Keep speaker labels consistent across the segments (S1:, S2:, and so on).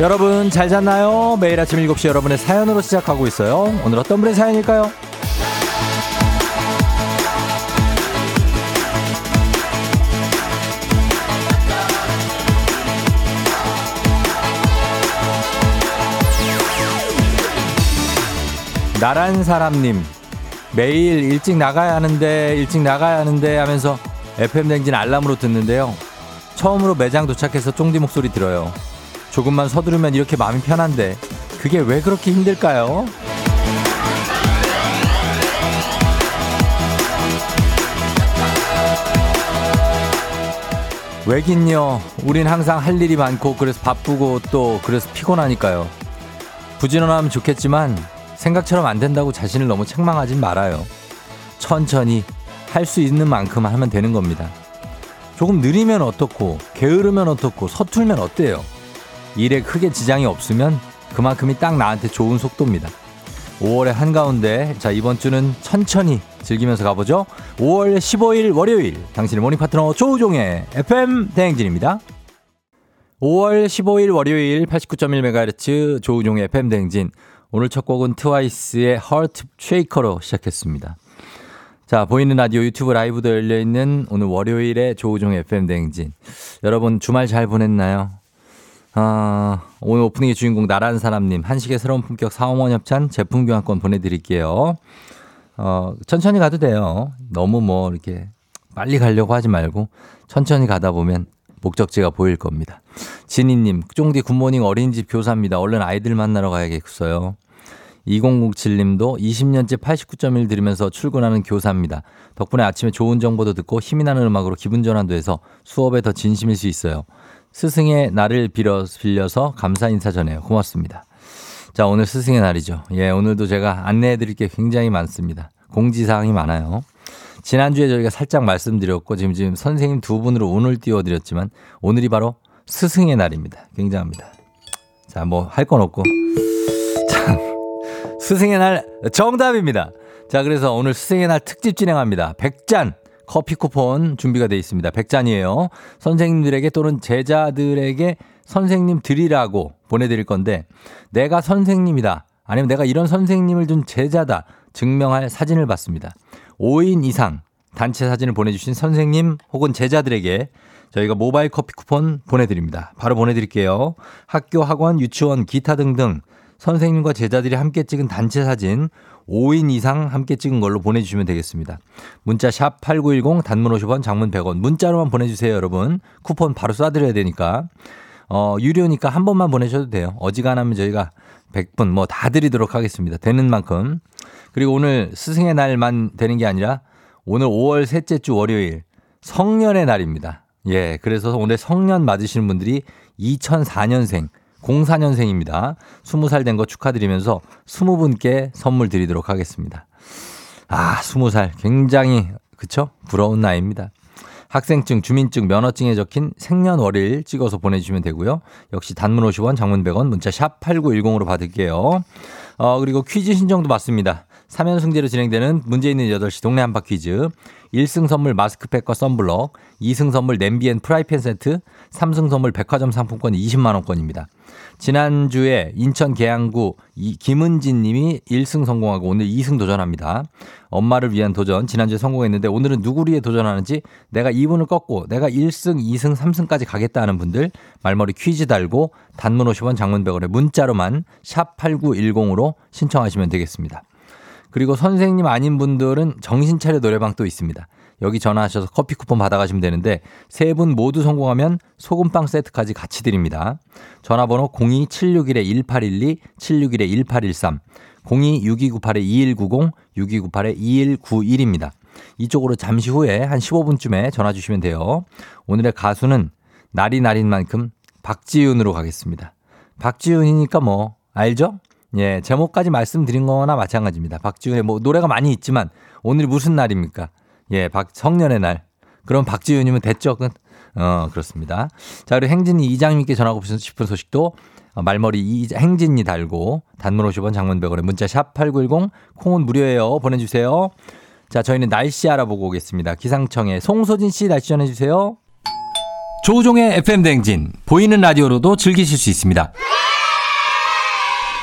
S1: 여러분 잘 잤나요? 매일 아침 7시 여러분의 사연으로 시작하고 있어요. 오늘 어떤 분의 사연일까요? 나란 사람님 매일 일찍 나가야 하는데 일찍 나가야 하는데 하면서 FM 댕진 알람으로 듣는데요. 처음으로 매장 도착해서 쫑디 목소리 들어요. 조금만 서두르면 이렇게 마음이 편한데 그게 왜 그렇게 힘들까요? 왜긴요. 우린 항상 할 일이 많고 그래서 바쁘고 또 그래서 피곤하니까요. 부지런하면 좋겠지만 생각처럼 안 된다고 자신을 너무 책망하진 말아요. 천천히 할 수 있는 만큼 하면 되는 겁니다. 조금 느리면 어떻고 게으르면 어떻고 서툴면 어때요? 일에 크게 지장이 없으면 그만큼이 딱 나한테 좋은 속도입니다. 5월의 한가운데 자 이번 주는 천천히 즐기면서 가보죠. 5월 15일 월요일 당신의 모닝 파트너 조우종의 FM 대행진입니다. 5월 15일 월요일 89.1MHz 조우종의 FM 대행진 오늘 첫 곡은 트와이스의 Heart Shaker로 시작했습니다. 자, 보이는 라디오 유튜브 라이브도 열려있는 오늘 월요일에 조우종의 FM 대행진. 여러분 주말 잘 보냈나요? 아, 오늘 오프닝의 주인공 나란 사람님 한식의 새로운 품격 사원원 협찬 제품 교환권 보내드릴게요. 어, 천천히 가도 돼요. 너무 뭐 이렇게 빨리 가려고 하지 말고 천천히 가다 보면 목적지가 보일 겁니다. 진희님, 쫑디 굿모닝 어린이집 교사입니다. 얼른 아이들 만나러 가야겠어요. 2007님도 20년째 89.1 들으면서 출근하는 교사입니다. 덕분에 아침에 좋은 정보도 듣고 힘이 나는 음악으로 기분 전환도 해서 수업에 더 진심일 수 있어요. 스승의 날을 빌어, 빌려서 감사 인사 전해요. 고맙습니다. 자, 오늘 스승의 날이죠. 예, 오늘도 제가 안내해 드릴 게 굉장히 많습니다. 공지 사항이 많아요. 지난주에 저희가 살짝 말씀드렸고, 지금, 지금 선생님 두 분으로 오늘 띄워 드렸지만, 오늘이 바로 스승의 날입니다. 굉장합니다. 자, 뭐, 할 건 없고. 참, 스승의 날 정답입니다. 자, 그래서 오늘 스승의 날 특집 진행합니다. 100잔 커피 쿠폰 준비가 되어 있습니다. 100잔이에요. 선생님들에게 또는 제자들에게 선생님 드리라고 보내드릴 건데, 내가 선생님이다. 아니면 내가 이런 선생님을 둔 제자다. 증명할 사진을 받습니다. 5인 이상 단체 사진을 보내주신 선생님 혹은 제자들에게 저희가 모바일 커피 쿠폰 보내드립니다. 바로 보내드릴게요. 학교, 학원, 유치원, 기타 등등 선생님과 제자들이 함께 찍은 단체 사진 5인 이상 함께 찍은 걸로 보내주시면 되겠습니다. 문자 샵 8910 단문 50원 장문 100원 문자로만 보내주세요 여러분. 쿠폰 바로 쏴드려야 되니까. 어, 유료니까 한 번만 보내셔도 돼요. 어지간하면 저희가 100분 뭐 다 드리도록 하겠습니다. 되는 만큼. 그리고 오늘 스승의 날만 되는 게 아니라 오늘 5월 셋째 주 월요일 성년의 날입니다. 예, 그래서 오늘 성년 맞으시는 분들이 2004년생 04년생입니다. 20살 된 거 축하드리면서 20분께 선물 드리도록 하겠습니다. 아, 20살. 굉장히, 그쵸? 부러운 나이입니다. 학생증, 주민증, 면허증에 적힌 생년월일 찍어서 보내주시면 되고요. 역시 단문 50원, 장문 100원, 문자 샵 8910으로 받을게요. 어, 그리고 퀴즈 신청도 받습니다. 3연승제로 진행되는 문제 있는 8시 동네 한바 퀴즈. 1승 선물 마스크팩과 썬블럭, 2승 선물 냄비 and 프라이팬 세트, 3승 선물 백화점 상품권 20만원권입니다. 지난주에 인천 계양구 김은진 님이 1승 성공하고 오늘 2승 도전합니다. 엄마를 위한 도전 지난주에 성공했는데 오늘은 위해 도전하는지 내가 2분을 꺾고 내가 1승, 2승, 3승까지 가겠다 하는 분들 말머리 퀴즈 달고 단문 50원 장문 100원에 문자로만 샵 8910으로 신청하시면 되겠습니다. 그리고 선생님 아닌 분들은 정신차려 노래방 또 있습니다. 여기 전화하셔서 커피 쿠폰 받아가시면 되는데 세 분 모두 성공하면 소금빵 세트까지 같이 드립니다. 전화번호 02761-1812, 761-1813, 026298-2190, 6298-2191입니다. 이쪽으로 잠시 후에 한 15분쯤에 전화 주시면 돼요. 오늘의 가수는 날이 날인 만큼 박지윤으로 가겠습니다. 박지윤이니까 뭐 알죠? 예, 제목까지 말씀드린 거나 마찬가지입니다. 박지윤의 뭐 노래가 많이 있지만 오늘이 무슨 날입니까? 예, 박 성년의 날. 그럼 박지윤이면 됐죠? 어, 그렇습니다. 자, 그리고 행진이 이장님께 전하고 싶은 소식도 말머리 이, 행진이 달고 단문 50원 장문 100원에 문자 샵 8910 콩은 무료예요. 보내주세요. 자, 저희는 날씨 알아보고 오겠습니다. 기상청에 송소진 씨 날씨 전해주세요. 조우종의 FM 대행진 보이는 라디오로도 즐기실 수 있습니다.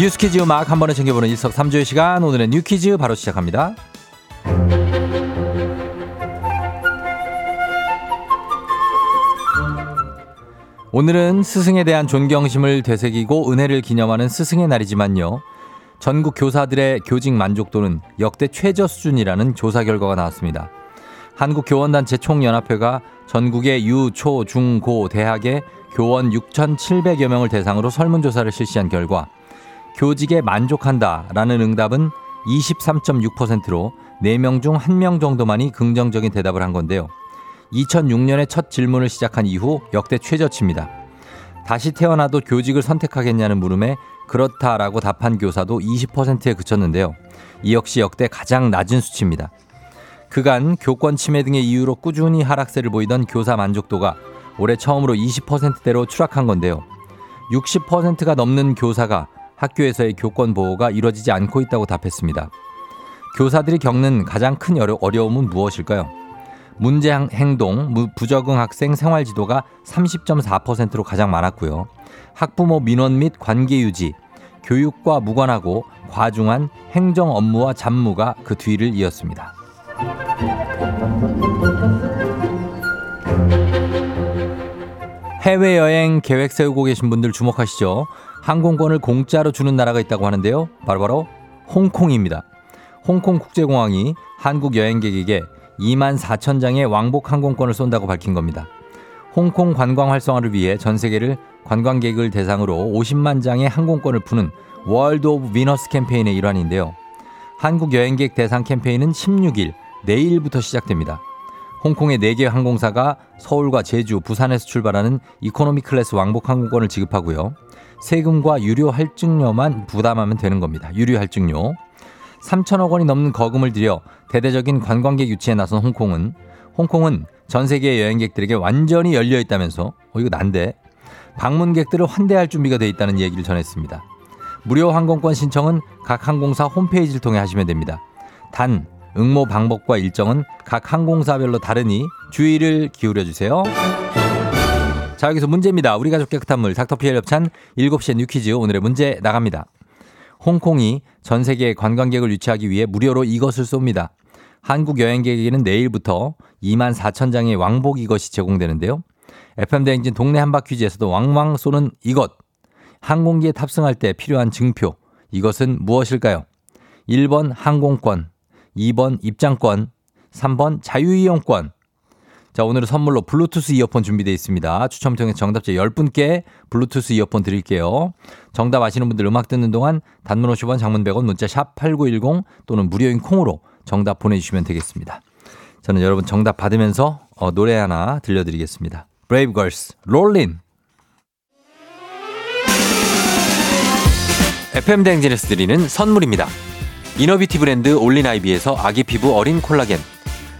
S1: 뉴스 퀴즈 음악 한 번에 챙겨보는 일석삼조의 시간 오늘의 New Quiz 바로 시작합니다. 오늘은 스승에 대한 존경심을 되새기고 은혜를 기념하는 스승의 날이지만요. 전국 교사들의 교직 만족도는 역대 최저 수준이라는 조사 결과가 나왔습니다. 한국교원단체 총연합회가 전국의 유, 초, 중, 고, 대학의 교원 6,700여 명을 대상으로 설문조사를 실시한 결과 교직에 만족한다 라는 응답은 23.6%로 4명 중 1명 정도만이 긍정적인 대답을 한 건데요. 2006년에 첫 질문을 시작한 이후 역대 최저치입니다. 다시 태어나도 교직을 선택하겠냐는 물음에 그렇다라고 답한 교사도 20%에 그쳤는데요. 이 역시 역대 가장 낮은 수치입니다. 그간 교권 침해 등의 이유로 꾸준히 하락세를 보이던 교사 만족도가 올해 처음으로 20%대로 추락한 건데요. 60%가 넘는 교사가 학교에서의 교권 보호가 이루어지지 않고 있다고 답했습니다. 교사들이 겪는 가장 큰 어려움은 무엇일까요? 문제 행동, 부적응 학생 생활 지도가 30.4%로 가장 많았고요. 학부모 민원 및 관계 유지, 교육과 무관하고 과중한 행정 업무와 잡무가 그 뒤를 이었습니다. 해외여행 계획 세우고 계신 분들 주목하시죠. 항공권을 공짜로 주는 나라가 있다고 하는데요. 바로바로 바로 홍콩입니다. 홍콩 국제공항이 한국 여행객에게 2만 4천 장의 왕복 항공권을 쏜다고 밝힌 겁니다. 홍콩 관광 활성화를 위해 전 세계를 관광객을 대상으로 50만 장의 항공권을 푸는 World of Winners 캠페인의 일환인데요. 한국 여행객 대상 캠페인은 16일 내일부터 시작됩니다. 홍콩의 4개 항공사가 서울과 제주, 부산에서 출발하는 이코노미 클래스 왕복 항공권을 지급하고요. 세금과 유류 할증료만 부담하면 되는 겁니다. 유류 할증료. 3천억 원이 넘는 거금을 들여 대대적인 관광객 유치에 나선 홍콩은 홍콩은 전 세계 여행객들에게 완전히 열려 있다면서 어 이거 난데 방문객들을 환대할 준비가 돼 있다는 얘기를 전했습니다. 무료 항공권 신청은 각 항공사 홈페이지를 통해 하시면 됩니다. 단 응모 방법과 일정은 각 항공사별로 다르니 주의를 기울여 주세요. 자, 여기서 문제입니다. 우리 가족 깨끗한 물 닥터피엘 협찬 7시에 뉴퀴즈 오늘의 문제 나갑니다. 홍콩이 전 세계 관광객을 유치하기 위해 무료로 이것을 쏩니다. 한국 여행객에게는 내일부터 2만 4천 장의 왕복 이것이 제공되는데요. FM대행진 동네 한바퀴즈에서도 왕왕 쏘는 이것. 항공기에 탑승할 때 필요한 증표. 이것은 무엇일까요? 1번 항공권, 2번 입장권, 3번 자유이용권. 자, 오늘은 선물로 블루투스 이어폰 준비되어 있습니다. 추첨 통해 정답자 10분께 블루투스 이어폰 드릴게요. 정답 아시는 분들 음악 듣는 동안 단문 50원 장문 100원 문자 샵 8910 또는 무료인 콩으로 정답 보내주시면 되겠습니다. 저는 여러분 정답 받으면서 어, 노래 하나 들려드리겠습니다. 브레이브 걸스 Rollin' FM 대행진에서 드리는 선물입니다. 이너뷰티 브랜드 올린아이비에서 아기 피부 어린 콜라겐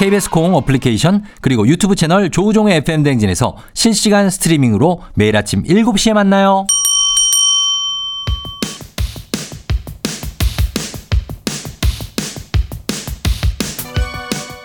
S1: KBS 콩 어플리케이션 그리고 유튜브 채널 조우종의 FM 대행진에서 실시간 스트리밍으로 매일 아침 7시에 만나요.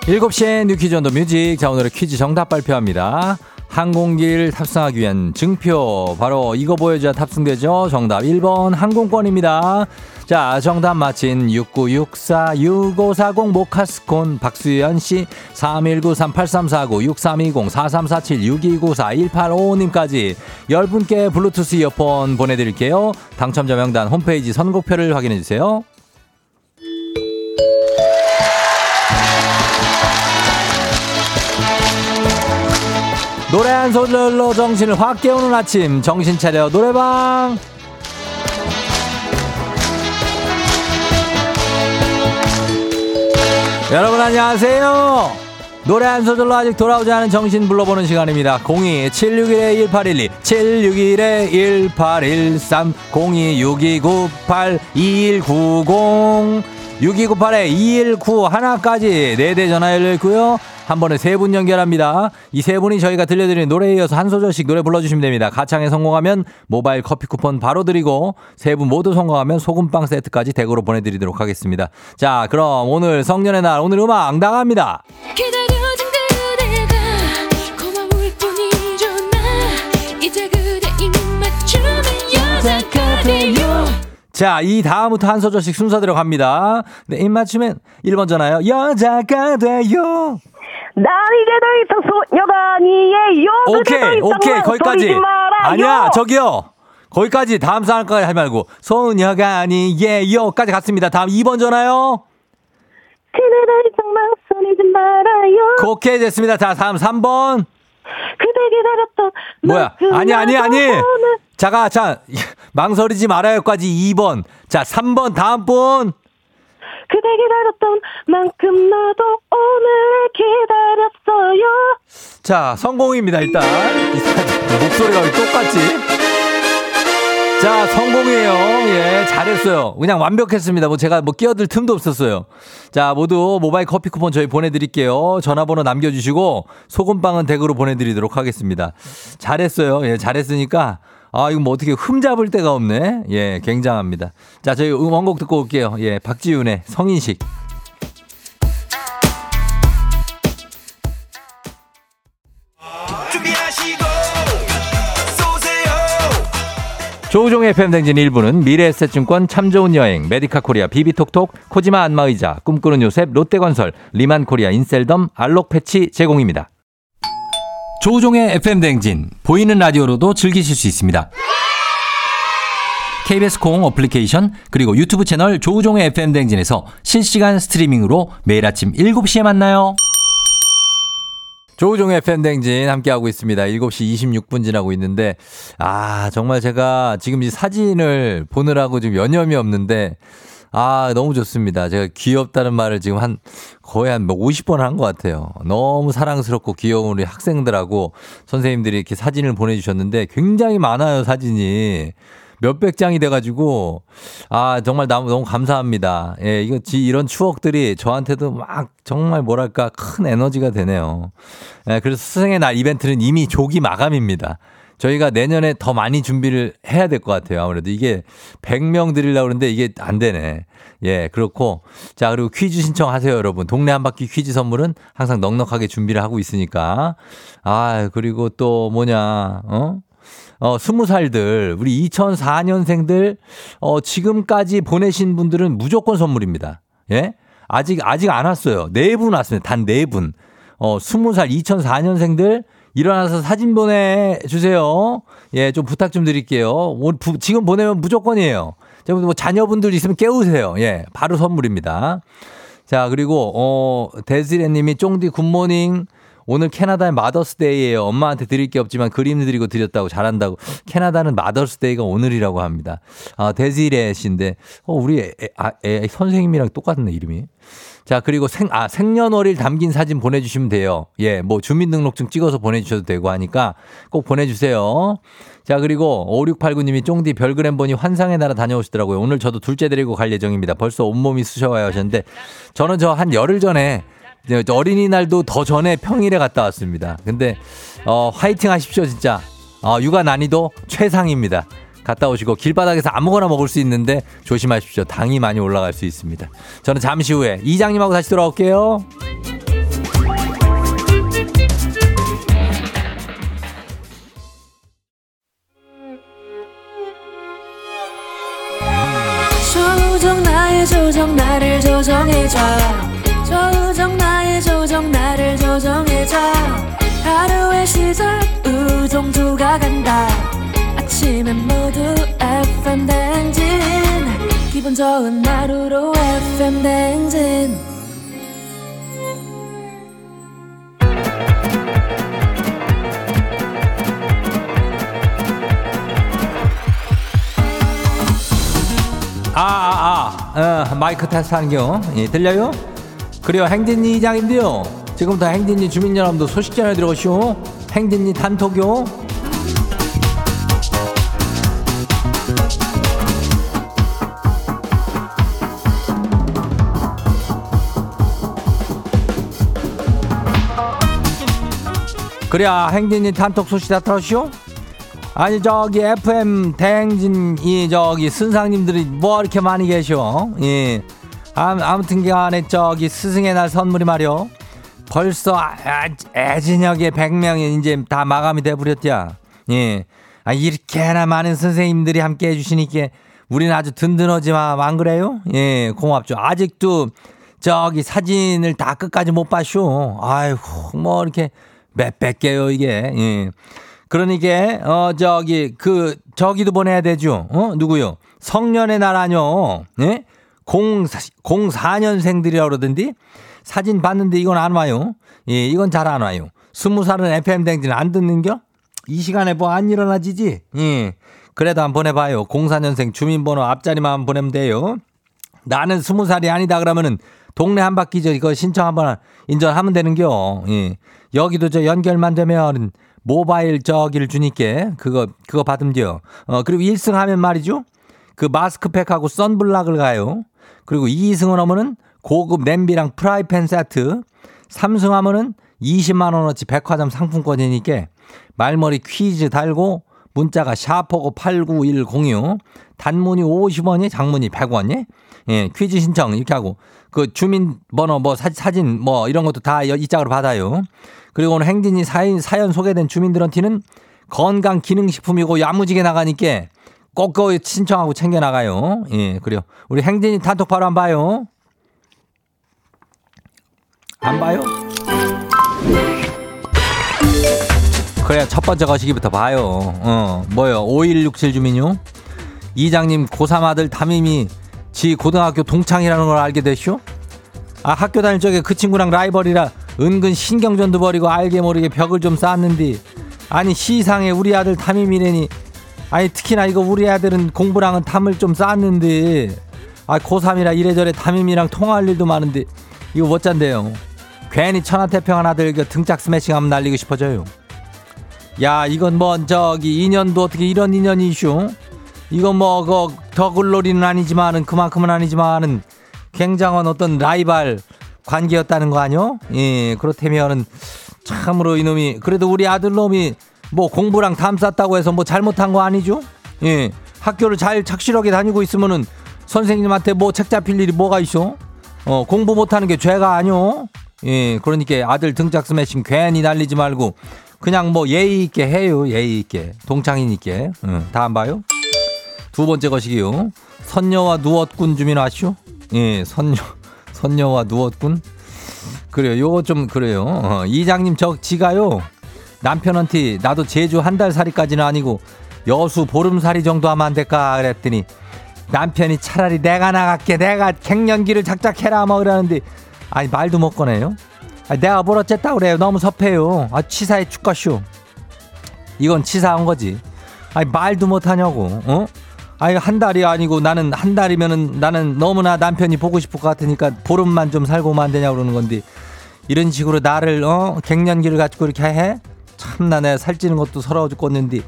S1: 7시에 You Quiz on the Music. 자, 오늘의 퀴즈 정답 발표합니다. 항공기를 탑승하기 위한 증표. 바로 이거 보여줘야 탑승되죠? 정답 1번 항공권입니다. 자, 정답 맞힌 6964-6540 모카스콘 박수현 씨, 3193-8349-6320-4347-6294-1855님까지 10분께 블루투스 이어폰 보내드릴게요. 당첨자 명단 홈페이지 선곡표를 확인해주세요. 노래 한 소절로 정신을 확 깨우는 아침 정신 차려 노래방 여러분 안녕하세요. 노래 한 소절로 아직 돌아오지 않은 정신 불러보는 시간입니다. 02-761-1812 761-1813 02-6298-2190 6298-2191 하나까지 네대 전화 열려있고요 한 번에 세 분 연결합니다. 이 세 분이 저희가 들려드리는 노래에 이어서 한 소절씩 노래 불러주시면 됩니다. 가창에 성공하면 모바일 커피 쿠폰 바로 드리고 세 분 모두 성공하면 소금빵 세트까지 댁으로 보내드리도록 하겠습니다. 자, 그럼 오늘 성년의 날 오늘 음악 나갑니다. 자, 이 다음부터 한 소절씩 순서 들어갑니다. 네, 입맞추면 1번 전화요. 여자가 돼요. 난 이제 더 이상 소녀가 아니에요. 오케이, 오케이, 거기까지. 아니야, 저기요. 거기까지 다음 사람까지 하지 말고 소녀가 아니에요까지 갔습니다. 다음 2번 전화요. 그대 더 이상 망설이지 말아요. 오케이 됐습니다. 자, 다음 3번. 그대 기다렸던 뭐야? 아니 아니 아니. 자가 자 망설이지 말아요까지 2번. 자, 3번 다음 분. 그대 기다렸던 만큼 나도 오늘 기다렸어요. 자, 성공입니다, 일단. 목소리가 똑같지? 자, 성공이에요. 예, 잘했어요. 그냥 완벽했습니다. 뭐 제가 뭐 끼어들 틈도 없었어요. 자, 모두 모바일 커피 쿠폰 저희 보내드릴게요. 전화번호 남겨주시고 소금빵은 댁으로 보내드리도록 하겠습니다. 잘했어요. 예, 잘했으니까 아, 이거 뭐 어떻게 흠 잡을 데가 없네. 예, 굉장합니다. 자, 저희 원곡 듣고 올게요. 예, 박지윤의 성인식. 조우종의 FM 대행진 1부는 미래에셋증권 참 좋은 여행, 메디카 코리아 비비톡톡, 코지마 안마의자, 꿈꾸는 요셉, 롯데건설, 리만코리아 인셀덤, 알록패치 제공입니다. 조우종의 FM 대행진 보이는 라디오로도 즐기실 수 있습니다. KBS 콩 어플리케이션 그리고 유튜브 채널 조우종의 FM 댕진에서 실시간 스트리밍으로 매일 아침 7시에 만나요. 조우종의 FM 댕진 함께하고 있습니다. 7시 26분 지나고 있는데 아 정말 제가 지금 이 사진을 보느라고 지금 여념이 없는데 아, 너무 좋습니다. 제가 귀엽다는 말을 지금 한 거의 한 50번 한 것 같아요. 너무 사랑스럽고 귀여운 우리 학생들하고 선생님들이 이렇게 사진을 보내주셨는데 굉장히 많아요, 사진이. 몇백 장이 돼가지고, 아, 정말 너무, 너무 감사합니다. 예, 이거, 지, 이런 추억들이 저한테도 막 정말 뭐랄까 큰 에너지가 되네요. 예, 그래서 스승의 날 이벤트는 이미 조기 마감입니다. 저희가 내년에 더 많이 준비를 해야 될 것 같아요. 아무래도 이게 100명 드리려고 그러는데 이게 안 되네. 예, 그렇고. 자, 그리고 퀴즈 신청하세요, 여러분. 동네 한 바퀴 퀴즈 선물은 항상 넉넉하게 준비를 하고 있으니까. 아, 그리고 또 뭐냐, 어? 어, 스무 살들, 우리 2004년생들, 어, 지금까지 보내신 분들은 무조건 선물입니다. 예? 아직, 아직 안 왔어요. 네 분 왔습니다. 단 네 분. 어, 20살 2004년생들 일어나서 사진 보내주세요. 예, 좀 부탁 좀 드릴게요. 지금 보내면 무조건이에요. 뭐 자녀분들 있으면 깨우세요. 예, 바로 선물입니다. 자, 그리고, 어, 데즈레 님이 쫑디 굿모닝. 오늘 캐나다의 Mother's Day예요. 엄마한테 드릴 게 없지만 그림 드리고 드렸다고 잘한다고. 캐나다는 Mother's Day가 오늘이라고 합니다. 아, 데지레 씨인데, 어, 우리 애, 아, 애, 선생님이랑 똑같네, 이름이. 자, 그리고 생, 아, 생년월일 담긴 사진 보내주시면 돼요. 예, 뭐 주민등록증 찍어서 보내주셔도 되고 하니까 꼭 보내주세요. 자, 그리고 5689님이 쫑디 별그램 보니 환상의 나라 다녀오시더라고요. 오늘 저도 둘째 데리고 갈 예정입니다. 벌써 온몸이 쑤셔와요 하셨는데 저는 저 한 열흘 전에 어린이날도 더 전에 평일에 갔다 왔습니다. 근데 어, 화이팅 하십시오, 진짜. 어, 육아 난이도 최상입니다. 갔다 오시고 길바닥에서 아무거나 먹을 수 있는데 조심하십시오. 당이 많이 올라갈 수 있습니다. 저는 잠시 후에 이장님하고 다시 돌아올게요. 조정 나를 조정해줘 조정 나의 조정 나를 조정해줘. 하루의 시절 우정조가 간다. 아침엔 모두 FM 댕진. 기분 좋은 하루로 FM 댕진. 아, 아, 아, 어, 마이크 테스트 하는 겨. 예, 들려요? 그래요, 행진이 이장인데요. 지금부터 행진이 주민 여러분도 소식 전해드려오시오. 행진이 단톡요. 그래야 행진이 단톡 소식 다 들었쇼? 아니 저기 FM 대행진 이 저기 순상님들이 뭐 이렇게 많이 계셔? 예. 아 무튼 간에 저기 스승의 날 선물이 말이요. 벌써 아, 아, 애진역에 100명이 이제 다 마감이 돼버렸디야. 예. 아, 이렇게나 많은 선생님들이 함께 해주시니까 우리는 아주 든든하지만 안 그래요? 예, 고맙죠. 아직도 저기 사진을 다 끝까지 못 봤쇼. 아이고, 뭐 이렇게 몇백 개요, 이게. 예. 그러니까, 어, 저기, 그, 저기도 보내야 되죠. 어? 누구요? 성년의 날 아뇨. 예? 0, 04년생들이라 그러던데? 사진 봤는데 이건 안 와요. 예, 이건 잘 안 와요. 스무 살은 FM 댕진 안 듣는겨? 이 시간에 뭐 안 일어나지지? 예. 그래도 한번 보내봐요. 04년생 주민번호 앞자리만 보내면 돼요. 나는 스무 살이 아니다 그러면은 동네 한 바퀴 저 이거 신청 한번 인정하면 되는겨. 예. 여기도 저 연결만 되면 모바일 저기를 주니까 그거 그거 받으면 돼요. 어 그리고 1승 하면 말이죠. 그 마스크팩하고 선블락을 가요. 그리고 2승을 하면은 고급 냄비랑 프라이팬 세트. 3승 하면은 20만 원어치 백화점 상품권이니까 말머리 퀴즈 달고 문자가 샤퍼고 89106 단문이 50원이 장문이 100원이 예, 퀴즈 신청 이렇게 하고 그 주민번호 뭐 사, 사진 뭐 이런 것도 다 이 짝으로 받아요. 그리고 오늘 행진이 사연, 사연 소개된 주민들한테는 건강 기능식품이고 야무지게 나가니까 꼭 신청하고 챙겨 나가요. 예, 그래요. 우리 행진이 단톡 바로 안 봐요. 안 봐요? 그래야 첫 번째 거시기부터 봐요. 어, 뭐요? 5167 주민요? 이장님 고3 아들 담임이 지 고등학교 동창이라는 걸 알게 됐쇼? 아 학교 다닐 적에 그 친구랑 라이벌이라 은근 신경전도 버리고 알게 모르게 벽을 좀 쌓았는데 아니 시상에 우리 아들 담임이래니 아니 특히나 이거 우리 아들은 공부랑은 담을 좀 쌓았는데. 아 고3이라 이래저래 담임이랑 통화할 일도 많은데. 이거 못 잔대요. 괜히 천하태평한 아들 그 등짝 스매싱 하면 날리고 싶어져요. 야 이건 뭐 저기 인연도 어떻게 이런 인연이 이슈? 이건 뭐그 더글로리는 아니지만은 그만큼은 아니지만은 굉장한 어떤 라이발 관계였다는 거 아니요? 예, 그렇다면은 참으로 이놈이 그래도 우리 아들 놈이 뭐 공부랑 담 쌌다고 해서 뭐 잘못한 거 아니죠? 예, 학교를 잘 착실하게 다니고 있으면은 선생님한테 뭐 책 잡힐 일이 뭐가 있어? 어, 공부 못하는 게 죄가 아니요? 예, 그러니까 아들 등짝 스매싱 괜히 날리지 말고 그냥 뭐 예의 있게 해요, 예의 있게 동창이니까. 응, 다안 봐요? 두 번째 것이기요. 선녀와 누웠군 주민 아시오? 예, 선녀. 선녀와 누웠군? 그래요. 요거 좀 그래요. 어, 이장님 저 지가요. 남편한테 나도 제주 한 달 살이까지는 아니고 여수 보름살이 정도 하면 안 될까 그랬더니 남편이 차라리 내가 나갈게 내가 갱년기를 작작해라 뭐 그러는데 아니 말도 못 꺼내요. 아니, 내가 뭘 어쨌다 그래요. 너무 섭해요. 아 치사해 죽겠슈. 이건 치사한 거지. 아니 말도 못하냐고. 어? 아니 한 달이 아니고 나는 한 달이면은 나는 너무나 남편이 보고 싶을 것 같으니까 보름만 좀 살고만 안 되냐 그러는 건데 이런 식으로 나를 어 갱년기를 가지고 이렇게 해? 참나 내 살찌는 것도 서러워 죽겠는데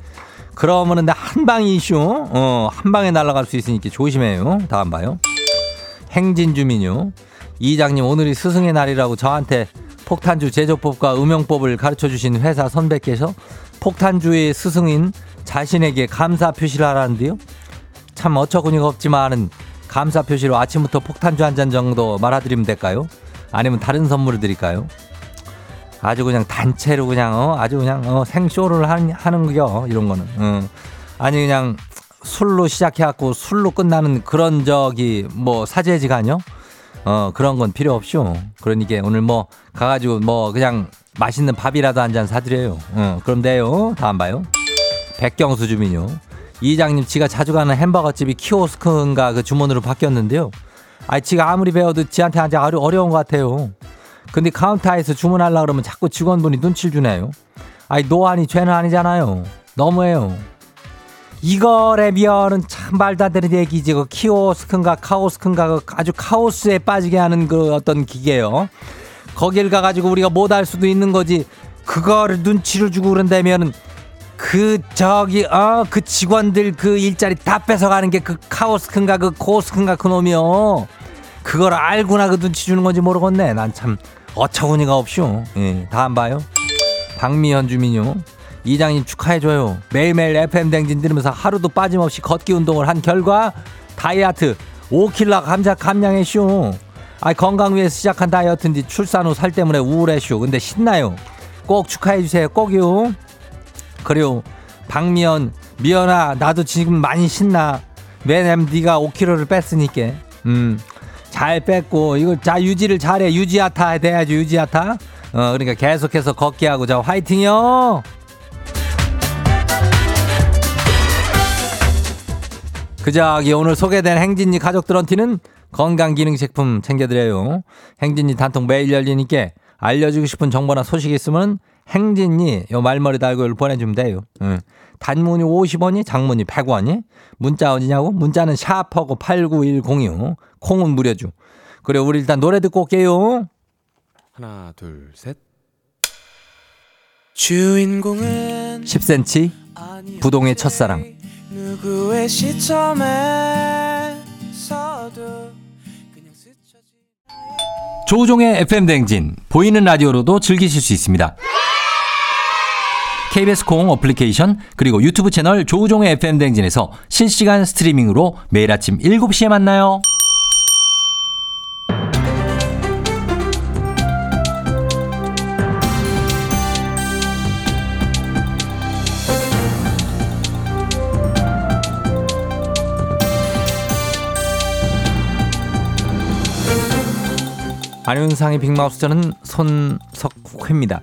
S1: 그러면은 나한 방이 이슈 어 한 방에 날아갈 수 있으니까 조심해요. 다음 봐요. 행진 주민요. 이장님 오늘이 스승의 날이라고 저한테 폭탄주 제조법과 음용법을 가르쳐 주신 회사 선배께서 폭탄주의 스승인 자신에게 감사 표시를 하라는데요. 참 어처구니가 없지만은 감사 표시로 아침부터 폭탄주 한 잔 정도 말아드리면 될까요? 아니면 다른 선물을 드릴까요? 아주 그냥 단체로 그냥 어 아주 그냥 어 생쇼를 하는 하는 거 이런 거는 어. 아니 그냥 술로 시작해갖고 술로 끝나는 그런 저기 뭐 사제지간요? 어 그런 건 필요 없쇼. 그러니까 오늘 뭐 가가지고 뭐 그냥 맛있는 밥이라도 한 잔 사드려요. 어 그럼 돼요. 다음 봐요. 백경수 주민요. 이장님 지가 자주 가는 햄버거 집이 키오스크인가 그 주문으로 바뀌었는데요. 아 지가 아무리 배워도 지한테 아주 어려운 것 같아요. 근데 카운터에서 주문하려 그러면 자꾸 직원분이 눈치를 주네요. 아니 노안이 죄는 아니잖아요. 너무해요. 이거래면은 참 말도 안 되는 얘기지. 그 키오스크인가 카오스크인가 그 아주 카오스에 빠지게 하는 그 어떤 기계요. 거길 가가지고 우리가 못할 수도 있는 거지. 그거를 눈치를 주고 그런다면은 그 저기 어 그 직원들 그 일자리 다 뺏어가는 게 그 카오스크인가 그 코스크인가 그 놈이요. 그걸 알고나 그 눈치 주는 건지 모르겠네. 난 참 어처구니가 없쇼. 예, 다음 봐요. 박미현 주민요. 이장님 축하해줘요. 매일매일 FM 댕진 들으면서 하루도 빠짐없이 걷기 운동을 한 결과 다이어트 5킬로 감자 감량했쇼. 아 건강 위해서 시작한 다이어트인데 출산 후 살 때문에 우울해쇼. 근데 신나요. 꼭 축하해주세요. 꼭요. 그래요. 박미연, 미연아, 나도 지금 많이 신나. 왜냐면 네가 5kg를 뺐으니까. 음, 잘 뺐고 이거 자 유지를 잘해. 유지하타 돼야지 유지하타. 어, 그러니까 계속해서 걷기 하고 자 화이팅요. 그 저기 오늘 소개된 행진이 가족들한테는 건강기능식품 챙겨드려요. 행진이 단통 매일 열리니까 알려주고 싶은 정보나 소식 있으면 행진이 요 말머리 달고 보내주면 돼요. 응. 단문이 50원이 장문이 100원이 문자 어디냐고? 문자는 샤프하고 89106 콩은 무료죠. 그래 우리 일단 노래 듣고 올게요.
S2: 하나 둘 셋. 주인공은
S1: 10cm 부동의 첫사랑
S2: 누구의 시점에서도 그냥 스쳐지
S1: 조우종의 FM 댕진 보이는 라디오로도 즐기실 수 있습니다. KBS 콩 어플리케이션 그리고 유튜브 채널 조우종의 FM 댕진에서 실시간 스트리밍으로 매일 아침 7시에 만나요. 안윤상의 빅마우스 저는 손석회입니다.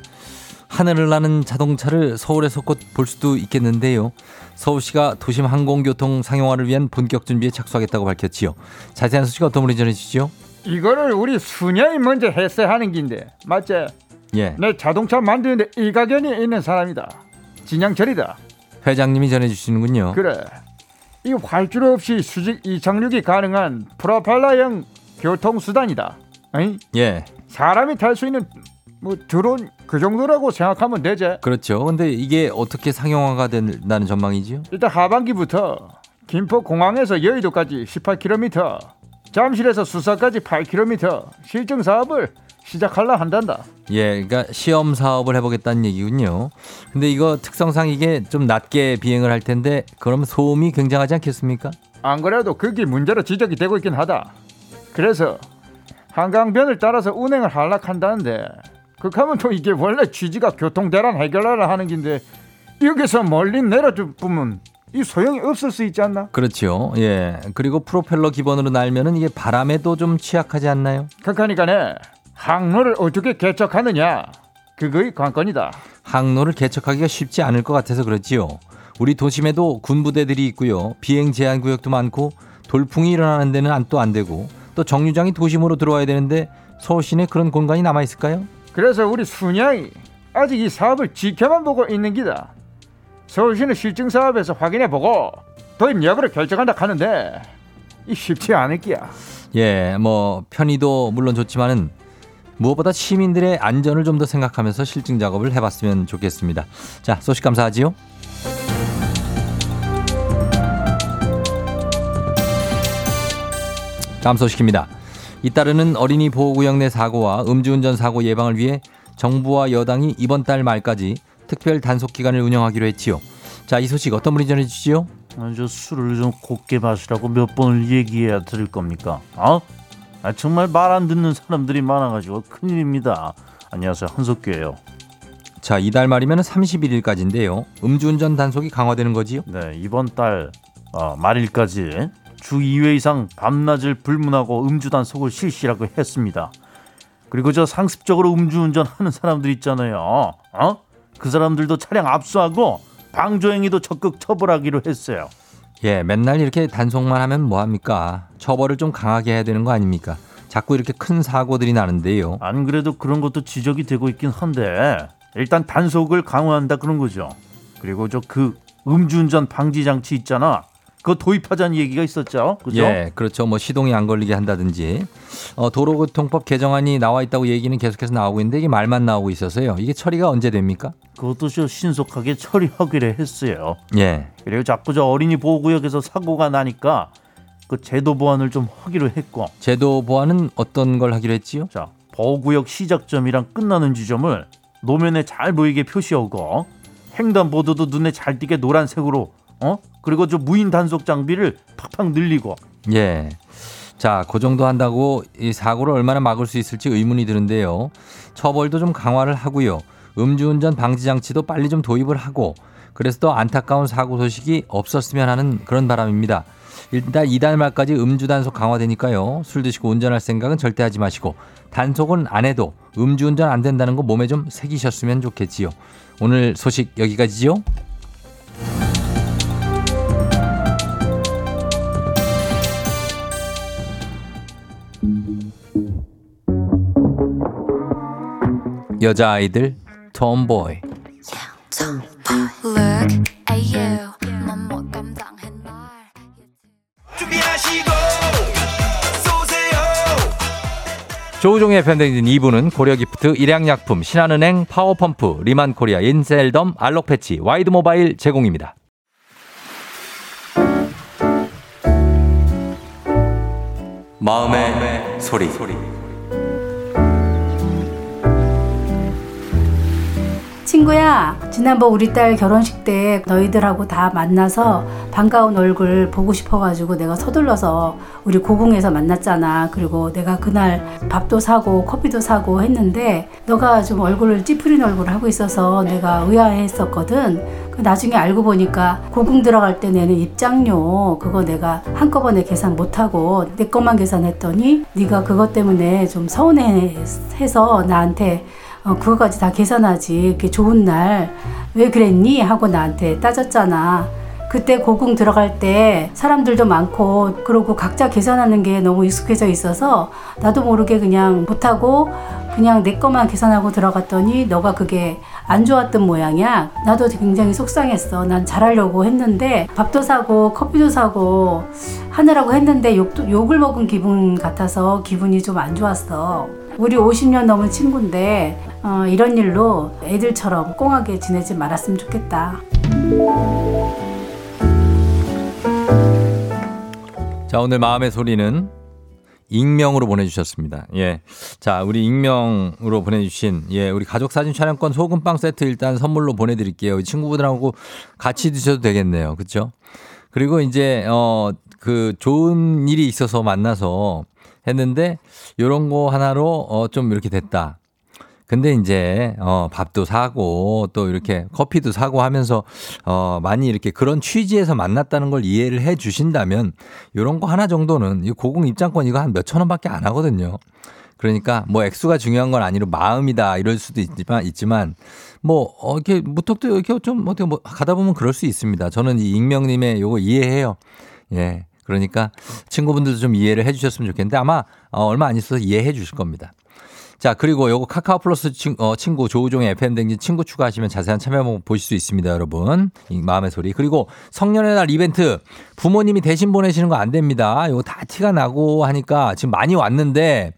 S1: 하늘을 나는 자동차를 서울에서 곧 볼 수도 있겠는데요. 서울시가 도심 항공교통 상용화를 위한 본격 준비에 착수하겠다고 밝혔지요. 자세한 소식 어떤 분이 전해주시죠?
S3: 이거를 우리 수년이 먼저 했어야 하는 긴데 맞지?
S1: 예,
S3: 내 자동차 만드는데 일가견이 있는 사람이다 진양철이다
S1: 회장님이 전해주시는군요.
S3: 그래 이 활줄 없이 수직 이착륙이 가능한 프로펠러형 교통수단이다 어이?
S1: 예,
S3: 사람이 탈 수 있는 뭐 드론 그 정도라고 생각하면 되지
S1: 그렇죠. 근데 이게 어떻게 상용화가 된다는 전망이지요?
S3: 일단 하반기부터 김포 공항에서 여의도까지 18km 잠실에서 수서까지 8km 실증 사업을 시작하려 한단다
S1: 예, 그러니까 시험 사업을 해보겠다는 얘기군요. 근데 이거 특성상 이게 좀 낮게 비행을 할 텐데 그러면 소음이 굉장하지 않겠습니까?
S3: 안 그래도 그게 문제로 지적이 되고 있긴 하다. 그래서 한강변을 따라서 운행을 하락한다는데 그하면 또 이게 원래 취지가 교통 대란 해결하라 하는 긴데 여기서 멀리 내려주면 이 소용이 없을 수 있지 않나?
S1: 그렇죠. 예. 그리고 프로펠러 기본으로 날면은 이게 바람에도 좀 취약하지 않나요?
S3: 그러니까네 항로를 어떻게 개척하느냐 그거의 관건이다.
S1: 항로를 개척하기가 쉽지 않을 것 같아서 그렇지요. 우리 도심에도 군부대들이 있고요. 비행 제한 구역도 많고 돌풍이 일어나는 데는 또 안 되고 또 정류장이 도심으로 들어와야 되는데 서울 시내 그런 공간이 남아 있을까요?
S3: 그래서 우리 순양이 아직 이 사업을 지켜만 보고 있는 기다. 서울시는 실증 사업에서 확인해 보고 도입 여부를 결정한다 하는데 이 쉽지 않을 기야.
S1: 예, 뭐 편의도 물론 좋지만은 무엇보다 시민들의 안전을 좀 더 생각하면서 실증 작업을 해봤으면 좋겠습니다. 자, 소식 감사하지요. 다음 소식입니다. 잇따르는 어린이 보호구역 내 사고와 음주운전 사고 예방을 위해 정부와 여당이 이번 달 말까지 특별 단속 기간을 운영하기로 했지요. 자, 이 소식 어떤 분이 전해 주시죠?
S4: 아, 저 술을 좀 곱게 마시라고 몇 번을 얘기해야 들을 겁니까? 어? 아, 정말 말 안 듣는 사람들이 많아가지고 큰일입니다. 안녕하세요 한석규예요.
S1: 자, 이달 말이면 31일까지인데요. 음주운전 단속이 강화되는 거지요?
S4: 네 이번 달 어, 말일까지 주 2회 이상 밤낮을 불문하고 음주 단 속을 실시라고 했습니다. 그리고 저 상습적으로 음주운전 하는 사람들 있잖아요. 어? 그 사람들도 차량 압수하고 방조행위도 적극 처벌하기로 했어요.
S1: 예, 맨날 이렇게 단속만 하면 뭐합니까? 처벌을 좀 강하게 해야 되는 거 아닙니까? 자꾸 이렇게 큰 사고들이 나는데요.
S4: 안 그래도 그런 것도 지적이 되고 있긴 한데 일단 단속을 강화한다 그런 거죠. 그리고 저 그 음주운전 방지 장치 있잖아. 그거 도입하자는 얘기가 있었죠. 그죠?
S1: 예, 그렇죠. 뭐 시동이 안 걸리게 한다든지. 어, 도로교통법 개정안이 나와 있다고 얘기는 계속해서 나오고 있는데 이게 말만 나오고 있어서요. 이게 처리가 언제 됩니까?
S4: 그것도 저 신속하게 처리하기로 했어요.
S1: 예.
S4: 그리고 자꾸 저 어린이 보호구역에서 사고가 나니까 그 제도 보완을 좀 하기로 했고
S1: 제도 보완은 어떤 걸 하기로 했지요?
S4: 자 보호구역 시작점이랑 끝나는 지점을 노면에 잘 보이게 표시하고 횡단보도도 눈에 잘 띄게 노란색으로 어 그리고 저 무인 단속 장비를 팍팍 늘리고
S1: 예. 자, 그 정도 한다고 이 사고를 얼마나 막을 수 있을지 의문이 드는데요. 처벌도 좀 강화를 하고요. 음주운전 방지 장치도 빨리 좀 도입을 하고 그래서 더 안타까운 사고 소식이 없었으면 하는 그런 바람입니다. 일단 이달 말까지 음주 단속 강화되니까요. 술 드시고 운전할 생각은 절대 하지 마시고 단속은 안 해도 음주운전 안 된다는 거 몸에 좀 새기셨으면 좋겠지요. 오늘 소식 여기까지지요. 여자아이들
S2: TOMBOY
S1: 조우종의 FM 대행진 2부는 고려기프트, 일양약품, 신한은행, 파워펌프, 리만코리아, 인셀덤, 알록패치, 와이드모바일 제공입니다. 마음의, 소리.
S5: 친구야, 지난번 우리 딸 결혼식 때 너희들하고 다 만나서 반가운 얼굴 보고 싶어가지고 내가 서둘러서 우리 고궁에서 만났잖아. 그리고 내가 그날 밥도 사고 커피도 사고 했는데 너가 좀 얼굴을 찌푸린 얼굴을 하고 있어서 내가 의아했었거든. 그 나중에 알고 보니까 고궁 들어갈 때 내는 입장료 그거 내가 한꺼번에 계산 못하고 내 것만 계산했더니 네가 그것 때문에 좀 서운해해서 나한테 어, 그거까지 다 계산하지. 이렇게 좋은 날 왜 그랬니? 하고 나한테 따졌잖아. 그때 고궁 들어갈 때 사람들도 많고 그러고 각자 계산하는 게 너무 익숙해져 있어서 나도 모르게 그냥 못하고 그냥 내 것만 계산하고 들어갔더니 너가 그게 안 좋았던 모양이야. 나도 굉장히 속상했어. 난 잘하려고 했는데 밥도 사고 커피도 사고 하느라고 했는데 욕도, 욕을 먹은 기분 같아서 기분이 좀 안 좋았어. 우리 50년 넘은 친구인데 어, 이런 일로 애들처럼 꽁하게 지내지 말았으면 좋겠다.
S1: 자, 오늘 마음의 소리는 익명으로 보내주셨습니다. 예. 자, 우리 익명으로 보내주신, 예, 우리 가족 사진 촬영권 소금빵 세트 일단 선물로 보내드릴게요. 이 친구분들하고 같이 드셔도 되겠네요. 그쵸? 그리고 이제, 어, 그 좋은 일이 있어서 만나서 했는데, 요런 거 하나로, 어, 좀 이렇게 됐다. 근데 이제 어 밥도 사고 또 이렇게 커피도 사고 하면서 어 많이 이렇게 그런 취지에서 만났다는 걸 이해를 해 주신다면 요런 거 하나 정도는 이 고공 입장권 이거 한 몇천 원밖에 안 하거든요. 그러니까 뭐 액수가 중요한 건 아니로 마음이다 이럴 수도 있지만 있지만 뭐 어, 이렇게 무턱도 이렇게 좀 어떻게 뭐 가다 보면 그럴 수 있습니다. 저는 이 익명님의 요거 이해해요. 예. 그러니까 친구분들도 좀 이해를 해 주셨으면 좋겠는데 아마 어, 얼마 안 있어서 이해해 주실 겁니다. 자, 그리고 요거 카카오 플러스 친, 어, 친구 조우종의 FM댕진 친구 추가하시면 자세한 참여 보실 수 있습니다, 여러분. 이 마음의 소리. 그리고 성년의 날 이벤트 부모님이 대신 보내시는 거 안 됩니다. 요거 다 티가 나고 하니까 지금 많이 왔는데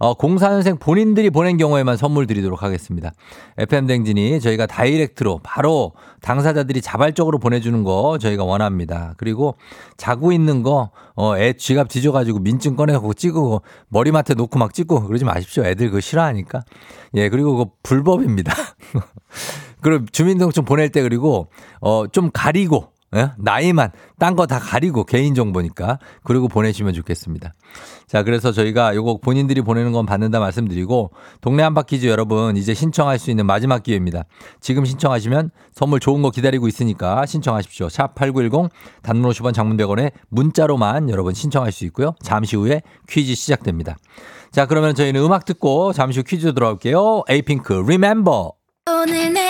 S1: 어, 04년생 본인들이 보낸 경우에만 선물 드리도록 하겠습니다. FM댕진이 저희가 다이렉트로 바로 당사자들이 자발적으로 보내주는 거 저희가 원합니다. 그리고 자고 있는 거, 어, 애 쥐갑 뒤져가지고 민증 꺼내고 찍고 머리맡에 놓고 막 찍고 그러지 마십시오. 애들 그거 싫어하니까. 예, 그리고 그거 불법입니다. 그리고 주민등록증 보낼 때 그리고, 어, 좀 가리고 예? 나이만 딴 거 다 가리고 개인 정보니까 그리고 보내시면 좋겠습니다. 자, 그래서 저희가 요거 본인들이 보내는 건 받는다 말씀드리고 동네 한바퀴즈 여러분 이제 신청할 수 있는 마지막 기회입니다. 지금 신청하시면 선물 좋은 거 기다리고 있으니까 신청하십시오. 샵 8910 단문 50원 장문 100원에 문자로만 여러분 신청할 수 있고요. 잠시 후에 퀴즈 시작됩니다. 자, 그러면 저희는 음악 듣고 잠시 후 퀴즈 들어올게요. 에이핑크 Remember.
S6: 오늘 내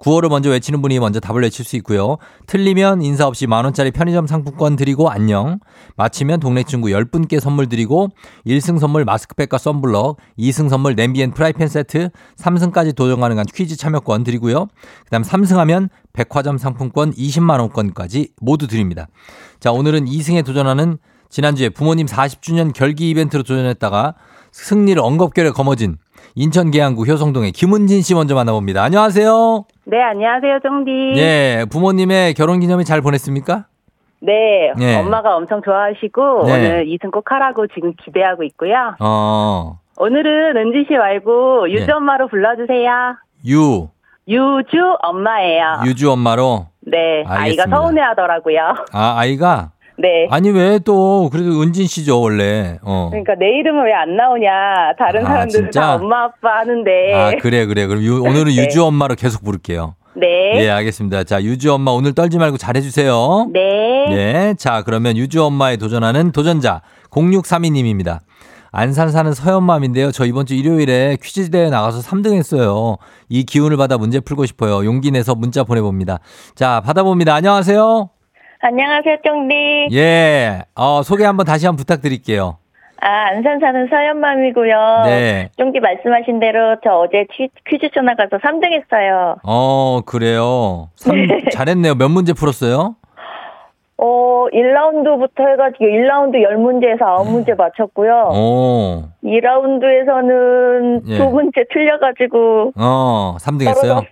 S1: 구호를 먼저 외치는 분이 먼저 답을 외칠 수 있고요. 틀리면 인사 없이 만원짜리 편의점 상품권 드리고 안녕. 마치면 동네 친구 10분께 선물 드리고 1승 선물 마스크팩과 썬블럭 2승 선물 냄비 and 프라이팬 세트 3승까지 도전 가능한 퀴즈 참여권 드리고요. 그 다음 3승하면 백화점 상품권 20만 원권까지 모두 드립니다. 자 오늘은 2승에 도전하는 지난주에 부모님 40주년 결기 이벤트로 도전했다가 승리를 엉겁결에 거머쥔 인천 계양구 효성동의 김은진 씨 먼저 만나봅니다. 안녕하세요.
S7: 네, 안녕하세요, 쫑디.
S1: 예, 부모님의 결혼 기념일 잘 보냈습니까?
S7: 네,
S1: 예.
S7: 엄마가 엄청 좋아하시고
S1: 네.
S7: 오늘 이승 꼭 하라고 지금 기대하고 있고요.
S1: 어,
S7: 오늘은 은지 씨 말고 유주
S1: 네.
S7: 엄마로 불러주세요.
S1: 유,
S7: 유주 엄마예요.
S1: 유주 엄마로.
S7: 네, 아이가
S1: 알겠습니다.
S7: 서운해하더라고요.
S1: 아, 아이가?
S7: 네.
S1: 아니, 왜 또, 그래도 은진 씨죠, 원래. 어.
S7: 그러니까 내 이름은 왜 안 나오냐? 다른
S1: 아,
S7: 사람들은
S1: 진짜?
S7: 다 엄마 아빠 하는데.
S1: 아, 그래, 그래. 그럼 유- 오늘은
S7: 네.
S1: 유주 엄마로 계속 부를게요.
S7: 네.
S1: 예, 알겠습니다. 자, 유주 엄마 오늘 떨지 말고 잘해주세요.
S7: 네.
S1: 네. 자, 그러면 유주 엄마에 도전하는 도전자 0632님입니다. 안산 사는 서연맘인데요. 저 이번 주 일요일에 퀴즈 대회 나가서 3등 했어요. 이 기운을 받아 문제 풀고 싶어요. 용기 내서 문자 보내봅니다. 자, 받아봅니다. 안녕하세요.
S7: 안녕하세요, 정디.
S1: 예. 어, 소개 한번 다시 한번 부탁드릴게요.
S7: 아, 안산 사는 서연맘이고요.
S1: 네.
S7: 쫑디 말씀하신 대로 저 어제 퀴, 퀴즈쇼 나가서 3등 했어요.
S1: 어, 그래요. 삼- 잘했네요. 몇 문제 풀었어요?
S7: 어, 1라운드부터 해가지고 1라운드 10문제에서 9문제 맞췄고요.
S1: 오.
S7: 2라운드에서는
S1: 예.
S7: 두 문제 틀려가지고
S1: 어, 3등 했어요?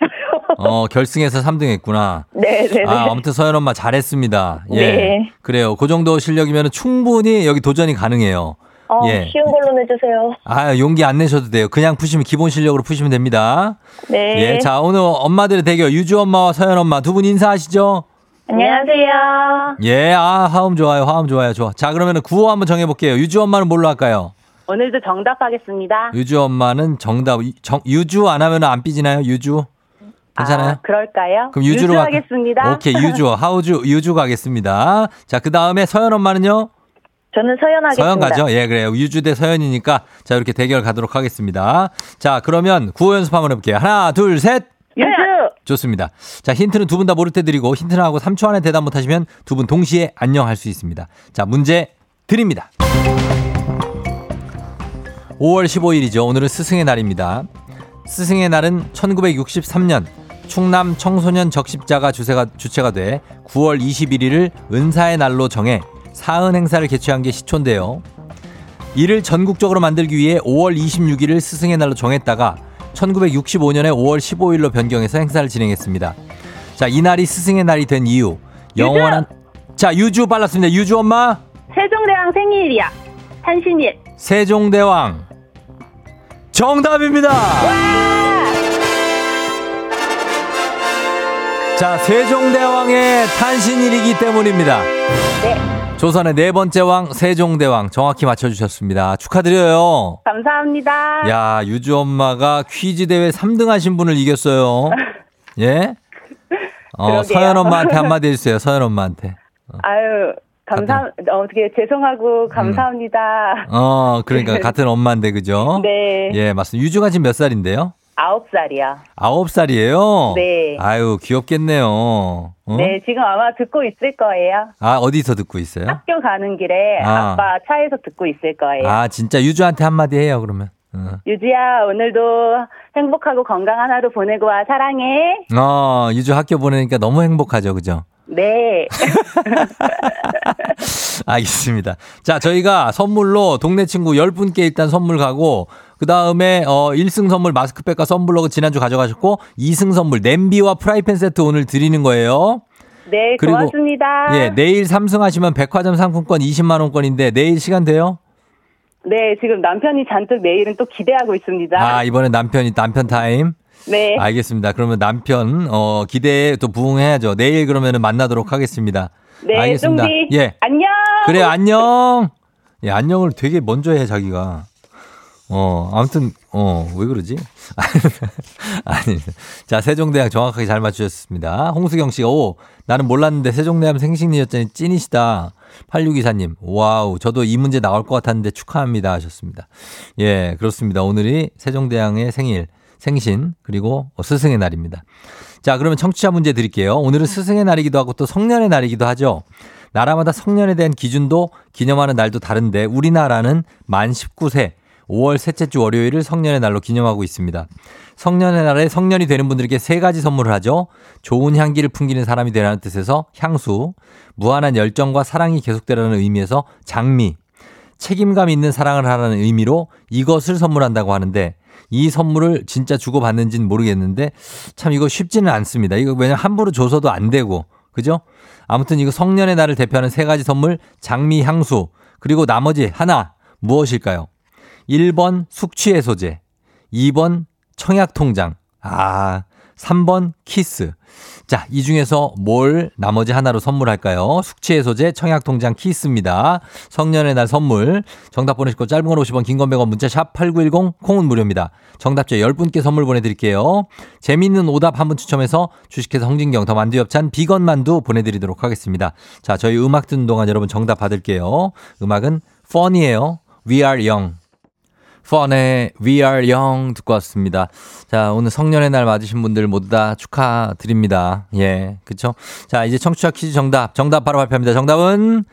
S1: 어, 결승에서 3등 했구나.
S7: 네네네.
S1: 아, 아무튼 서연 엄마 잘했습니다. 예.
S7: 네.
S1: 그래요. 그 정도 실력이면 충분히 여기 도전이 가능해요.
S7: 어,
S1: 예.
S7: 쉬운 걸로 내주세요.
S1: 아, 용기 안 내셔도 돼요. 그냥 푸시면 기본 실력으로 푸시면 됩니다.
S7: 네.
S1: 예. 자, 오늘 엄마들의 대결 유주 엄마와 서연 엄마 두 분 인사하시죠.
S7: 안녕하세요.
S1: 예, 아, 화음 좋아요. 화음 좋아요. 좋아. 자, 그러면은 구호 한번 정해볼게요. 유주 엄마는 뭘로 할까요?
S7: 오늘도 정답하겠습니다.
S1: 유주 엄마는 정답. 유- 정, 유주 안 하면 안 삐지나요? 유주? 괜찮아요?
S7: 아, 그럴까요?
S1: 그럼 유주로
S7: 하겠습니다.
S1: 오케이, 유주. 하우주, 유주 가겠습니다. 자, 그 다음에 서연 엄마는요?
S7: 저는 서연 하겠습니다.
S1: 서연 가죠? 예, 그래요. 유주 대 서연이니까 자, 이렇게 대결 가도록 하겠습니다. 자, 그러면 구호 연습 한번 해볼게요. 하나, 둘, 셋. 좋습니다. 자, 힌트는 두 분 다 모를 때 드리고 힌트는 하고 3초 안에 대답 못 하시면 두 분 동시에 안녕할 수 있습니다. 자, 문제 드립니다. 5월 15일이죠. 오늘은 스승의 날입니다. 스승의 날은 1963년 충남 청소년 적십자가 주세가, 주체가 돼 9월 21일을 은사의 날로 정해 사은 행사를 개최한 게 시초인데요. 이를 전국적으로 만들기 위해 5월 26일을 스승의 날로 정했다가 1965년에 5월 15일로 변경해서 행사를 진행했습니다. 자, 이 날이 스승의 날이 된 이유. 영원한 자, 유주 빨랐습니다. 유주 엄마.
S7: 세종대왕 생일이야. 탄신일.
S1: 세종대왕. 정답입니다. 자, 세종대왕의 탄신일이기 때문입니다.
S7: 네.
S1: 조선의 네 번째 왕 세종대왕 정확히 맞춰주셨습니다. 축하드려요.
S7: 감사합니다.
S1: 야, 유주 엄마가 퀴즈 대회 3등 하신 분을 이겼어요. 예? 어,
S7: 그러게요.
S1: 서연 엄마한테 한마디 해주세요. 서연 엄마한테.
S7: 아유, 감사, 어떻게 죄송하고 감사합니다.
S1: 어, 그러니까 같은 엄마인데, 그죠?
S7: 네.
S1: 예, 맞습니다. 유주가 지금 몇 살인데요?
S7: 아홉 살이야.
S1: 아홉 살이에요?
S7: 네.
S1: 아유, 귀엽겠네요. 어?
S7: 네, 지금 아마 듣고 있을 거예요.
S1: 아, 어디서 듣고 있어요?
S7: 학교 가는 길에
S1: 아.
S7: 아. 빠 차에서 듣고 있을 거예요.
S1: 아, 진짜 유주한테 한마디 해요, 그러면. 어.
S7: 유지야, 오늘도 행복하고 건강한 하루 보내고 와. 사랑해.
S1: 어, 유주 학교 보내니까 너무 행복하죠, 그죠?
S7: 네.
S1: 알겠습니다. 자, 저희가 선물로 동네 친구 10분께 일단 선물 가고, 그 다음에, 어, 1승 선물 마스크팩과 썬블럭은 지난주 가져가셨고, 2승 선물 냄비와 프라이팬 세트 오늘 드리는 거예요.
S7: 네,
S1: 그리고,
S7: 고맙습니다.
S1: 예, 내일 3승 하시면 백화점 상품권 20만 원권인데, 내일 시간 돼요?
S7: 네, 지금 남편이 잔뜩 내일은 또 기대하고 있습니다.
S1: 아, 이번에 남편이, 남편 타임?
S7: 네.
S1: 알겠습니다. 그러면 남편, 어, 기대에 또 부응해야죠. 내일 그러면은 만나도록 하겠습니다.
S7: 네,
S1: 알겠습니다.
S7: 쫑디.
S1: 예.
S7: 안녕.
S1: 그래, 안녕! 예, 안녕을 되게 먼저 해, 자기가. 어, 아무튼, 어, 왜 그러지? 아니, 자, 세종대왕 정확하게 잘 맞추셨습니다. 홍수경 씨가, 오, 나는 몰랐는데 세종대왕 생신이었더니 찐이시다. 8624님, wow, 저도 이 문제 나올 것 같았는데 축하합니다. 하셨습니다. 예, 그렇습니다. 오늘이 세종대왕의 생일, 생신, 그리고 스승의 날입니다. 자, 그러면 청취자 문제 드릴게요. 오늘은 스승의 날이기도 하고 또 성년의 날이기도 하죠. 나라마다 성년에 대한 기준도 기념하는 날도 다른데 우리나라는 만 19세 5월 셋째 주 월요일을 성년의 날로 기념하고 있습니다. 성년의 날에 성년이 되는 분들에게 세 가지 선물을 하죠. 좋은 향기를 풍기는 사람이 되라는 뜻에서 향수, 무한한 열정과 사랑이 계속되라는 의미에서 장미, 책임감 있는 사랑을 하라는 의미로 이것을 선물한다고 하는데 이 선물을 진짜 주고받는지는 모르겠는데 참 이거 쉽지는 않습니다. 이거 왜냐면 함부로 줘서도 안 되고 그죠? 아무튼 이거 성년의 날을 대표하는 세 가지 선물 장미 향수 그리고 나머지 하나 무엇일까요? 1번 숙취해소제 2번 청약통장 아 3번 키스 자, 이 중에서 뭘 나머지 하나로 선물할까요? 숙취해소제, 청약통장, 키스입니다. 성년의 날 선물. 정답 보내시고 짧은 건 50원, 긴 건 100원, 문자 샵 8910, 콩은 무료입니다. 정답자 10분께 선물 보내드릴게요. 재밌는 오답 한 분 추첨해서 주식회사 홍진경 더 만두 엽찬 비건 만두 보내드리도록 하겠습니다. 자, 저희 음악 듣는 동안 여러분 정답 받을게요. 음악은 fun이에요. We are young. fun의 We Are Young 듣고 왔습니다. 자, 오늘 성년의 날 맞으신 분들 모두 다 축하드립니다. 예, 그쵸? 자, 이제 청취자 퀴즈 정답. 정답 바로 발표합니다. 정답은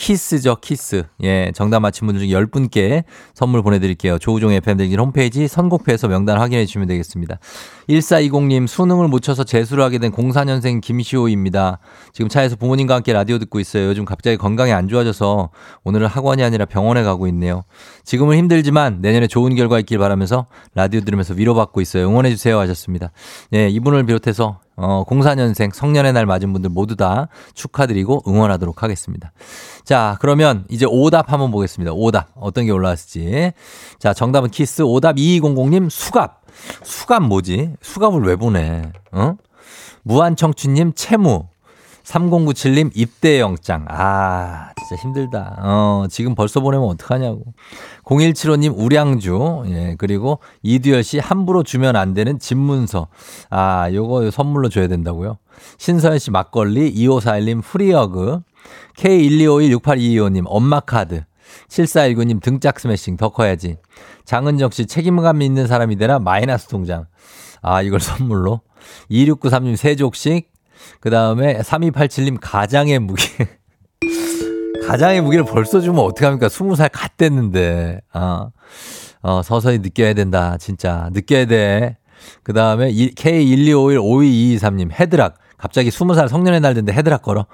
S1: 키스죠, 키스. 예, 정답 맞힌 분들 중에 10분께 선물 보내드릴게요. 조우종 FM등진 홈페이지 선곡표에서 명단 확인해 주시면 되겠습니다. 1420님, 수능을 못 쳐서 재수를 하게 된 04년생 김시호입니다. 지금 차에서 부모님과 함께 라디오 듣고 있어요. 요즘 갑자기 건강이 안 좋아져서 오늘은 학원이 아니라 병원에 가고 있네요. 지금은 힘들지만 내년에 좋은 결과 있길 바라면서 라디오 들으면서 위로받고 있어요. 응원해 주세요 하셨습니다. 예, 이분을 비롯해서 어, 04년생 성년의 날 맞은 분들 모두 다 축하드리고 응원하도록 하겠습니다. 자, 그러면 이제 오답 한번 보겠습니다. 오답. 어떤 게 올라왔을지. 자, 정답은 키스. 오답 2200님 수갑. 수갑 뭐지? 수갑을 왜 보내? 어? 무한청춘님 채무. 3097님 입대 영장. 아, 진짜 힘들다. 어, 지금 벌써 보내면 어떡하냐고. 0175님 우량주. 예, 그리고 이두열 씨 함부로 주면 안 되는 집문서. 아, 요거 선물로 줘야 된다고요. 신서연 씨 막걸리, 2541님 free hug, K12516822님 엄마 카드, 7419님 등짝 스매싱 더 커야지. 장은정 씨 책임감 있는 사람이 되나 마이너스 통장. 아, 이걸 선물로. 2693님 세족식. 그 다음에 3287님 가장의 무기. 가장의 무기를 벌써 주면 어떡합니까? 20살 갓 됐는데. 아, 어, 서서히 느껴야 된다. 진짜. 느껴야 돼. 그 다음에 K1251-5223님 헤드락. 갑자기 20살 성년의 날 됐는데 헤드락 걸어.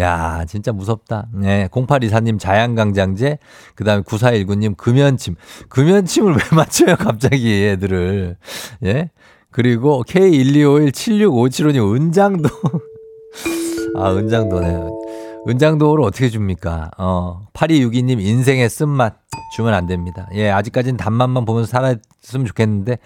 S1: 야, 진짜 무섭다. 네, 0824님 자양강장제, 그 다음에 9419님 금연침. 금연침을 왜 맞춰요, 갑자기 애들을. 예? 그리고 K1251-76575님 은장도. 아, 은장도네. 은장도를 어떻게 줍니까? 어, 8262님 인생의 쓴맛 주면 안 됩니다. 예, 아직까지는 단맛만 보면서 살 았으면 좋겠는데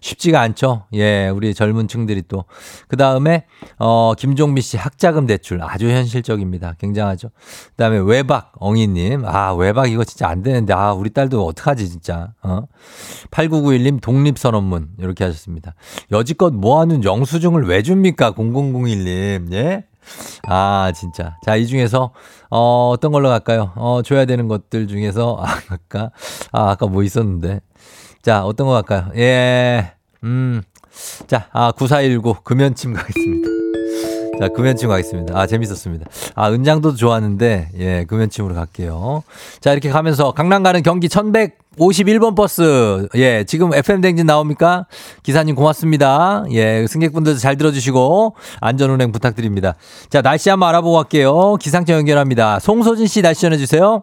S1: 쉽지가 않죠. 예, 우리 젊은 층들이 또. 그 다음에, 어, 김종미 씨 학자금 대출 아주 현실적입니다. 굉장하죠. 그 다음에 외박 엉이님. 아, 외박 이거 진짜 안 되는데. 아, 우리 딸도 어떡하지, 진짜. 어? 8991님 독립선언문. 이렇게 하셨습니다. 여지껏 모아놓은 영수증을 왜 줍니까? 0001님. 예? 아, 진짜. 자, 이 중에서, 어, 어떤 걸로 갈까요? 어, 줘야 되는 것들 중에서, 아, 아까, 아, 아까 뭐 있었는데. 자, 어떤 거 갈까요? 예, 음. 자, 아, 9419 금연침 가겠습니다. 자, 금연침 가겠습니다. 아, 재밌었습니다. 아, 은장도 좋았는데, 예, 금연침으로 갈게요. 자, 이렇게 가면서 강남 가는 경기 1151번 버스. 예, 지금 FM댕진 나옵니까? 기사님 고맙습니다. 예, 승객분들도 잘 들어주시고, 안전운행 부탁드립니다. 자, 날씨 한번 알아보고 갈게요. 기상청 연결합니다. 송소진 씨 날씨 전해주세요.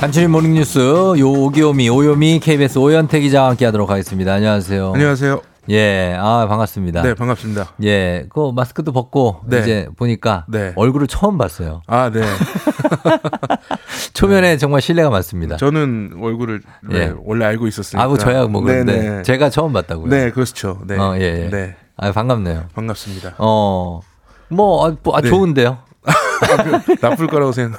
S1: 간추린 모닝뉴스 요오기오미 오요미 KBS 오현태 기자와 함께하도록 하겠습니다. 안녕하세요.
S8: 안녕하세요.
S1: 예, 아 반갑습니다.
S8: 네, 반갑습니다.
S1: 예, 그 마스크도 벗고
S8: 네.
S1: 이제 보니까
S8: 네.
S1: 얼굴을 처음 봤어요.
S8: 아, 네.
S1: 초면에 정말 신뢰가 많습니다.
S8: 저는 얼굴을 네,
S1: 예.
S8: 원래 알고 있었으니까.
S1: 아, 뭐 저야 뭐 그런데
S8: 네, 네.
S1: 제가 처음 봤다고요.
S8: 네, 그렇죠. 네.
S1: 어, 예, 예.
S8: 네.
S1: 아, 반갑네요.
S8: 반갑습니다.
S1: 어, 뭐, 아, 뭐, 아,
S8: 네.
S1: 좋은데요?
S8: 아, 그, 나쁠 거라고 생각.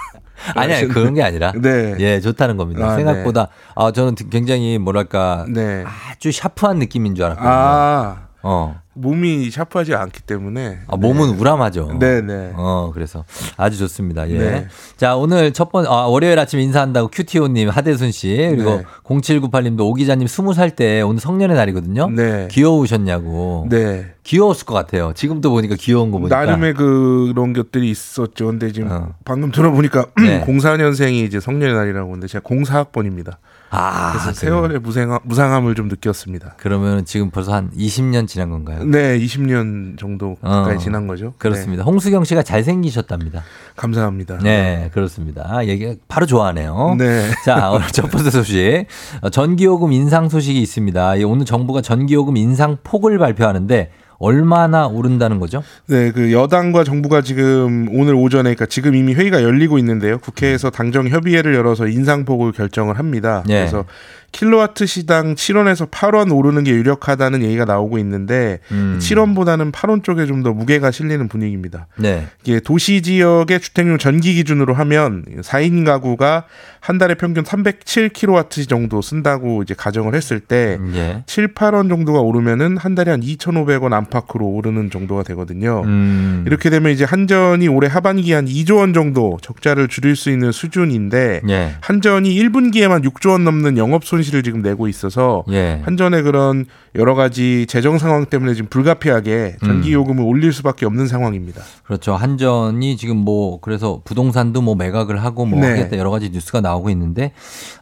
S1: 아니, 아니, 그런 게 아니라.
S8: 네.
S1: 예, 좋다는 겁니다.
S8: 아,
S1: 생각보다, 아, 저는 굉장히 뭐랄까.
S8: 네.
S1: 아주 샤프한 느낌인 줄 알았거든요.
S8: 아,
S1: 어.
S8: 몸이 샤프하지 않기 때문에.
S1: 아, 몸은 우람하죠.
S8: 네, 네.
S1: 어, 그래서 아주 좋습니다. 예.
S8: 네.
S1: 자, 오늘 첫 번, 아, 월요일 아침 인사한다고 큐티오님, 하대순 씨, 그리고
S8: 네.
S1: 0798님도 오 기자님 20살 때 오늘 성년의 날이거든요.
S8: 네.
S1: 귀여우셨냐고.
S8: 네.
S1: 귀여웠을 것 같아요. 지금도 보니까 귀여운 거 보니까.
S8: 나름의 그런 것들이 있었죠. 근데 지금
S1: 어.
S8: 방금 들어보니까
S1: 네.
S8: 04년생이 이제 성년의 날이라고 하는데 제가 04학번입니다.
S1: 아,
S8: 그래서? 세월의 무상함, 무상함을 좀 느꼈습니다.
S1: 그러면 지금 벌써 한 20년 지난 건가요?
S8: 네, 20년 정도 가까이
S1: 어,
S8: 지난 거죠.
S1: 그렇습니다. 홍수경 씨가 잘생기셨답니다.
S8: 네, 감사합니다.
S1: 네, 그렇습니다. 아, 얘기 바로 좋아하네요.
S8: 네.
S1: 자, 오늘 첫 번째 소식. 어, 전기요금 인상 소식이 있습니다. 이 오늘 정부가 전기요금 인상 폭을 발표하는데 얼마나 오른다는 거죠?
S8: 네, 그 여당과 정부가 지금 오늘 오전에 그러니까 지금 이미 회의가 열리고 있는데요. 국회에서 당정 협의회를 열어서 인상폭을 결정을 합니다.
S1: 예.
S8: 그래서 킬로와트 시당 7원에서 8원 오르는 게 유력하다는 얘기가 나오고 있는데
S1: 음.
S8: 7원보다는 8원 쪽에 좀 더 무게가 실리는 분위기입니다.
S1: 네.
S8: 이게 도시 지역의 주택용 전기 기준으로 하면 4인 가구가 한 달에 평균 307kW 정도 쓴다고 이제 가정을 했을 때
S1: 예.
S8: 7, 8원 정도가 오르면은 한 달에 한 2,500원 안팎으로 오르는 정도가 되거든요.
S1: 음.
S8: 이렇게 되면 이제 한전이 올해 하반기에 한 2조 원 정도 적자를 줄일 수 있는 수준인데
S1: 예.
S8: 한전이 1분기에만 6조 원 넘는 영업 손 실을 지금 내고 있어서
S1: 예.
S8: 한전의 그런 여러 가지 재정 상황 때문에 지금 불가피하게 전기 요금을 올릴 수밖에 없는 상황입니다.
S1: 그렇죠. 한전이 지금 뭐 그래서 부동산도 뭐 매각을 하고 뭐
S8: 네.
S1: 하겠다 여러 가지 뉴스가 나오고 있는데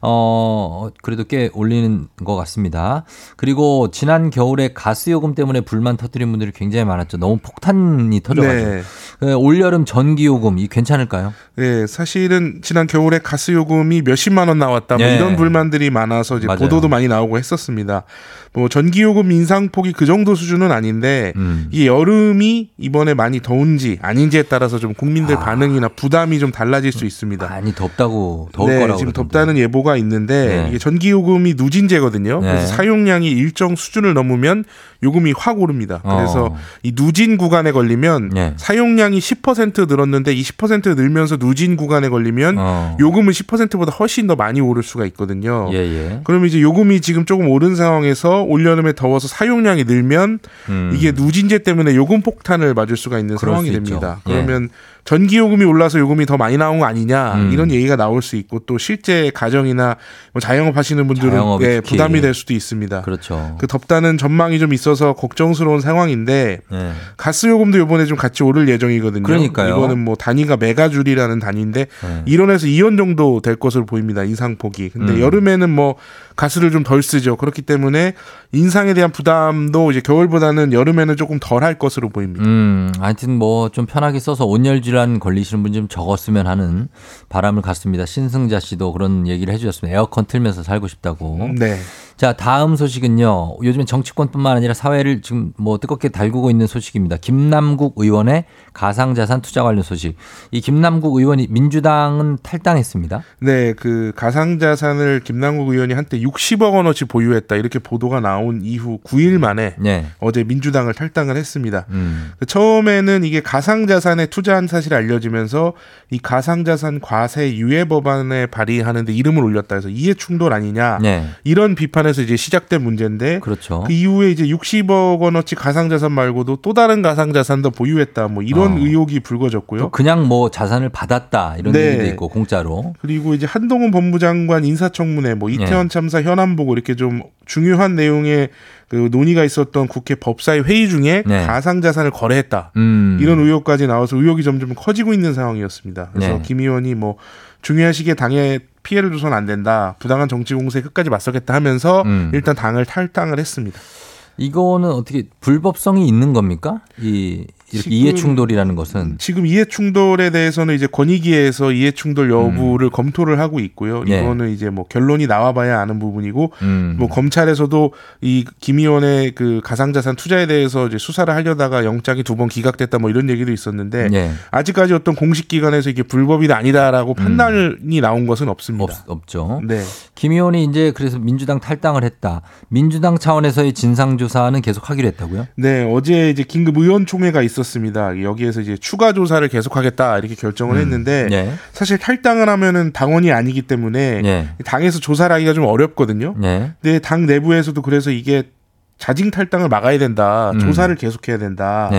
S1: 어 그래도 꽤 올리는 것 같습니다. 그리고 지난 겨울에 가스 요금 때문에 불만 터뜨린 분들이 굉장히 많았죠. 너무 폭탄이 터져가지고.
S8: 네.
S1: 예, 올여름 전기 요금 이 괜찮을까요?
S8: 네, 사실은 지난 겨울에 가스 요금이 몇십만 원 나왔다 뭐
S1: 예.
S8: 이런 불만들이 많아서 이제
S1: 맞아요.
S8: 보도도 많이 나오고 했었습니다. 뭐 전기 요금 인상폭이 그 정도 수준은 아닌데
S1: 음.
S8: 이 여름이 이번에 많이 더운지 아닌지에 따라서 좀 국민들
S1: 아.
S8: 반응이나 부담이 좀 달라질 수 있습니다.
S1: 많이 덥다고 더울
S8: 네,
S1: 거라고
S8: 지금
S1: 그러던데.
S8: 덥다는 예보가 있는데
S1: 네.
S8: 이게 전기 요금이 누진제거든요.
S1: 네.
S8: 그래서 사용량이 일정 수준을 넘으면 요금이 확 오릅니다. 그래서
S1: 어.
S8: 이 누진 구간에 걸리면
S1: 네.
S8: 사용량이 10% 늘었는데 이 10% 늘면서 누진 구간에 걸리면
S1: 어.
S8: 요금은 10%보다 훨씬 더 많이 오를 수가 있거든요.
S1: 예, 예.
S8: 그러면 이제 요금이 지금 조금 오른 상황에서 올여름에 더워서 사용량이 늘면
S1: 음.
S8: 이게 누진제 때문에 요금 폭탄을 맞을 수가 있는 상황이. 됩니다.
S1: 예.
S8: 그러면 전기 요금이 올라서 요금이 더 많이 나온 거 아니냐
S1: 음.
S8: 이런 얘기가 나올 수 있고 또 실제 가정이나 뭐 자영업 하시는 분들은 예. 부담이 될 수도 있습니다.
S1: 그렇죠.
S8: 그 덥다는 전망이 좀 있어서 걱정스러운 상황인데
S1: 예.
S8: 가스 요금도 이번에 좀 같이 오를 예정이거든요.
S1: 그러니까요.
S8: 이거는 뭐 단위가 메가줄이라는 단위인데
S1: 예.
S8: 1원에서 2원 정도 될 것으로 보입니다. 인상폭이. 근데
S1: 음.
S8: 여름에는 뭐 가스를 좀 덜 쓰죠. 그렇기 때문에 인상에 대한 부담도 이제 겨울보다는 여름에는 조금 덜 할 것으로 보입니다.
S1: 음, 하여튼 뭐 좀 편하게 써서 온열 질환 걸리시는 분 좀 적었으면 하는 바람을 갖습니다. 신승자 씨도 그런 얘기를 해주셨습니다. 에어컨 틀면서 살고 싶다고.
S8: 네.
S1: 자, 다음 소식은요. 요즘엔 정치권뿐만 아니라 사회를 지금 뭐 뜨겁게 달구고 있는 소식입니다. 김남국 의원의 가상자산 투자 관련 소식. 이 김남국 의원이 민주당은 탈당했습니다.
S8: 네, 그 가상자산을 김남국 의원이 한때 60억 원어치 보유했다 이렇게 보도가 나온 이후 9일 만에
S1: 네.
S8: 어제 민주당을 탈당을 했습니다.
S1: 음.
S8: 그 처음에는 이게 가상자산에 투자한 사실이 알려지면서 이 가상자산 과세 유예 법안에 발의하는데 이름을 올렸다 해서 이해 충돌 아니냐
S1: 네.
S8: 이런 비판 에서 이제 시작된 문제인데
S1: 그렇죠.
S8: 그 이후에 이제 60억 원어치 가상자산 말고도 또 다른 가상자산도 보유했다 뭐 이런
S1: 어.
S8: 의혹이 불거졌고요.
S1: 또 그냥 뭐 자산을 받았다 이런
S8: 네.
S1: 얘기도 있고 공짜로.
S8: 그리고 이제 한동훈 법무장관 인사청문회 뭐 이태원
S1: 네.
S8: 참사 현안 보고 이렇게 좀 중요한 내용의 그 논의가 있었던 국회 법사위 회의 중에
S1: 네.
S8: 가상자산을 거래했다.
S1: 음.
S8: 이런 의혹까지 나와서 의혹이 점점 커지고 있는 상황이었습니다. 그래서
S1: 네.
S8: 김 의원이 뭐 중요한 시기에 당에 피해를 줘서는 안 된다. 부당한 정치 공세 끝까지 맞서겠다 하면서
S1: 음.
S8: 일단 당을 탈당을 했습니다.
S1: 이거는 어떻게 불법성이 있는 겁니까? 이
S8: 지금-
S1: 이해 충돌이라는 것은
S8: 지금 이해 충돌에 대해서는 이제 권익위에서 이해 충돌 여부를 검토를 하고 있고요.
S1: 음. 예.
S8: 이거는 이제 뭐 결론이 나와봐야 아는 부분이고
S1: 음.
S8: 뭐 검찰에서도 이 김 의원의 그 가상자산 투자에 대해서 이제 수사를 하려다가 영장이 두 번 기각됐다 뭐 이런 얘기도 있었는데
S1: 예.
S8: 아직까지 어떤 공식 기관에서 이게 불법이다 아니다라고 판단이 나온 것은 없습니다.
S1: 음. 없, 없죠.
S8: 네.
S1: 김 의원이 이제 그래서 민주당 탈당을 했다. 민주당 차원에서의 진상 조사는 계속 하기로 했다고요?
S8: 네, 어제 이제 긴급 의원총회가 있었 습니다. 여기에서 이제 추가 조사를 계속하겠다 이렇게 결정을 했는데
S1: 예.
S8: 사실 탈당을 하면은 당원이 아니기 때문에
S1: 예.
S8: 당에서 조사를 하기가 좀 어렵거든요.
S1: 예.
S8: 근데 당 내부에서도 그래서 이게 자진 탈당을 막아야 된다.
S1: 음.
S8: 조사를 계속해야 된다.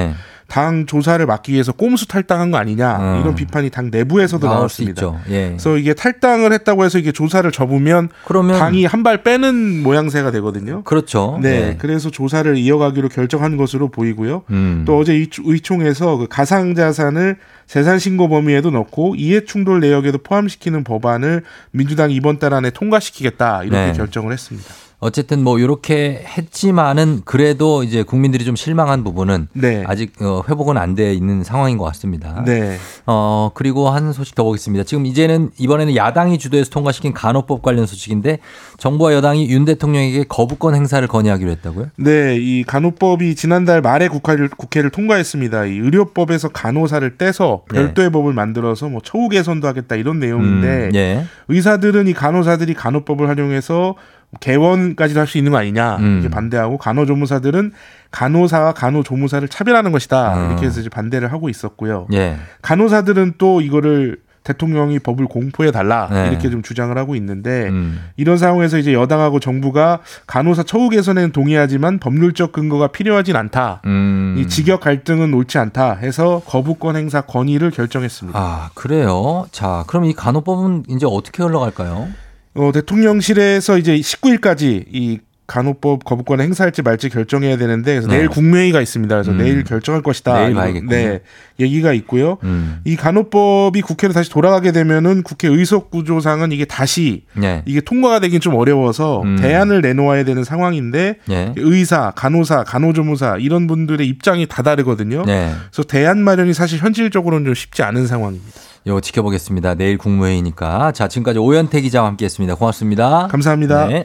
S1: 예.
S8: 당 조사를 막기 위해서 꼼수 탈당한 거 아니냐.
S1: 음.
S8: 이런 비판이 당 내부에서도 나왔습니다.
S1: 예.
S8: 그래서 이게 탈당을 했다고 해서 이게 조사를 접으면
S1: 그러면
S8: 당이 한 발 빼는 모양새가 되거든요.
S1: 그렇죠.
S8: 네,
S1: 예.
S8: 그래서 조사를 이어가기로 결정한 것으로 보이고요.
S1: 음.
S8: 또 어제 의- 의총에서 그 가상자산을 재산 신고 범위에도 넣고 이해 충돌 내역에도 포함시키는 법안을 민주당 이번 달 안에 통과시키겠다 이렇게
S1: 네.
S8: 결정을 했습니다.
S1: 어쨌든 뭐 이렇게 했지만은 그래도 이제 국민들이 좀 실망한 부분은
S8: 네.
S1: 아직 어, 회복은 안 돼 있는 상황인 것 같습니다.
S8: 네.
S1: 어 그리고 한 소식 더 보겠습니다. 지금 이제는 이번에는 야당이 주도해서 통과시킨 간호법 관련 소식인데 정부와 여당이 윤 대통령에게 거부권 행사를 건의하기로 했다고요?
S8: 네, 이 간호법이 지난달 말에 국회를, 국회를 통과했습니다. 이 의료법에서 간호사를 떼서 별도의 법을 만들어서 뭐 처우 개선도 하겠다 이런 내용인데
S1: 음, 예.
S8: 의사들은 이 간호사들이 간호법을 활용해서 개원까지도 할 수 있는 거 아니냐
S1: 음.
S8: 이렇게 반대하고 간호조무사들은 간호사와 간호조무사를 차별하는 것이다
S1: 음.
S8: 이렇게 해서 이제 반대를 하고 있었고요.
S1: 예.
S8: 간호사들은 또 이거를 대통령이 법을 공포해 달라
S1: 네.
S8: 이렇게 좀 주장을 하고 있는데
S1: 음.
S8: 이런 상황에서 이제 여당하고 정부가 간호사 처우 개선에는 동의하지만 법률적 근거가 필요하진 않다.
S1: 음.
S8: 이 직역 갈등은 옳지 않다 해서 거부권 행사 건의를 결정했습니다.
S1: 아 그래요. 자 그럼 이 간호법은 이제 어떻게 흘러갈까요?
S8: 어, 대통령실에서 이제 19일까지 이 간호법 거부권을 행사할지 말지 결정해야 되는데 그래서
S1: 네.
S8: 내일 국무회의가 있습니다. 그래서
S1: 음.
S8: 내일 결정할 것이다.
S1: 내일 봐야겠군요.
S8: 네, 얘기가 있고요.
S1: 음.
S8: 이 간호법이 국회로 다시 돌아가게 되면은 국회 의석 구조상은 이게 다시
S1: 네.
S8: 이게 통과가 되긴 좀 어려워서
S1: 음.
S8: 대안을 내놓아야 되는 상황인데
S1: 예.
S8: 의사, 간호사, 간호조무사 이런 분들의 입장이 다 다르거든요.
S1: 네.
S8: 그래서 대안 마련이 사실 현실적으로는 좀 쉽지 않은 상황입니다.
S1: 요거 지켜보겠습니다. 내일 국무회의니까. 자, 지금까지 오현태 기자와 함께 했습니다. 고맙습니다.
S8: 감사합니다.
S1: 네.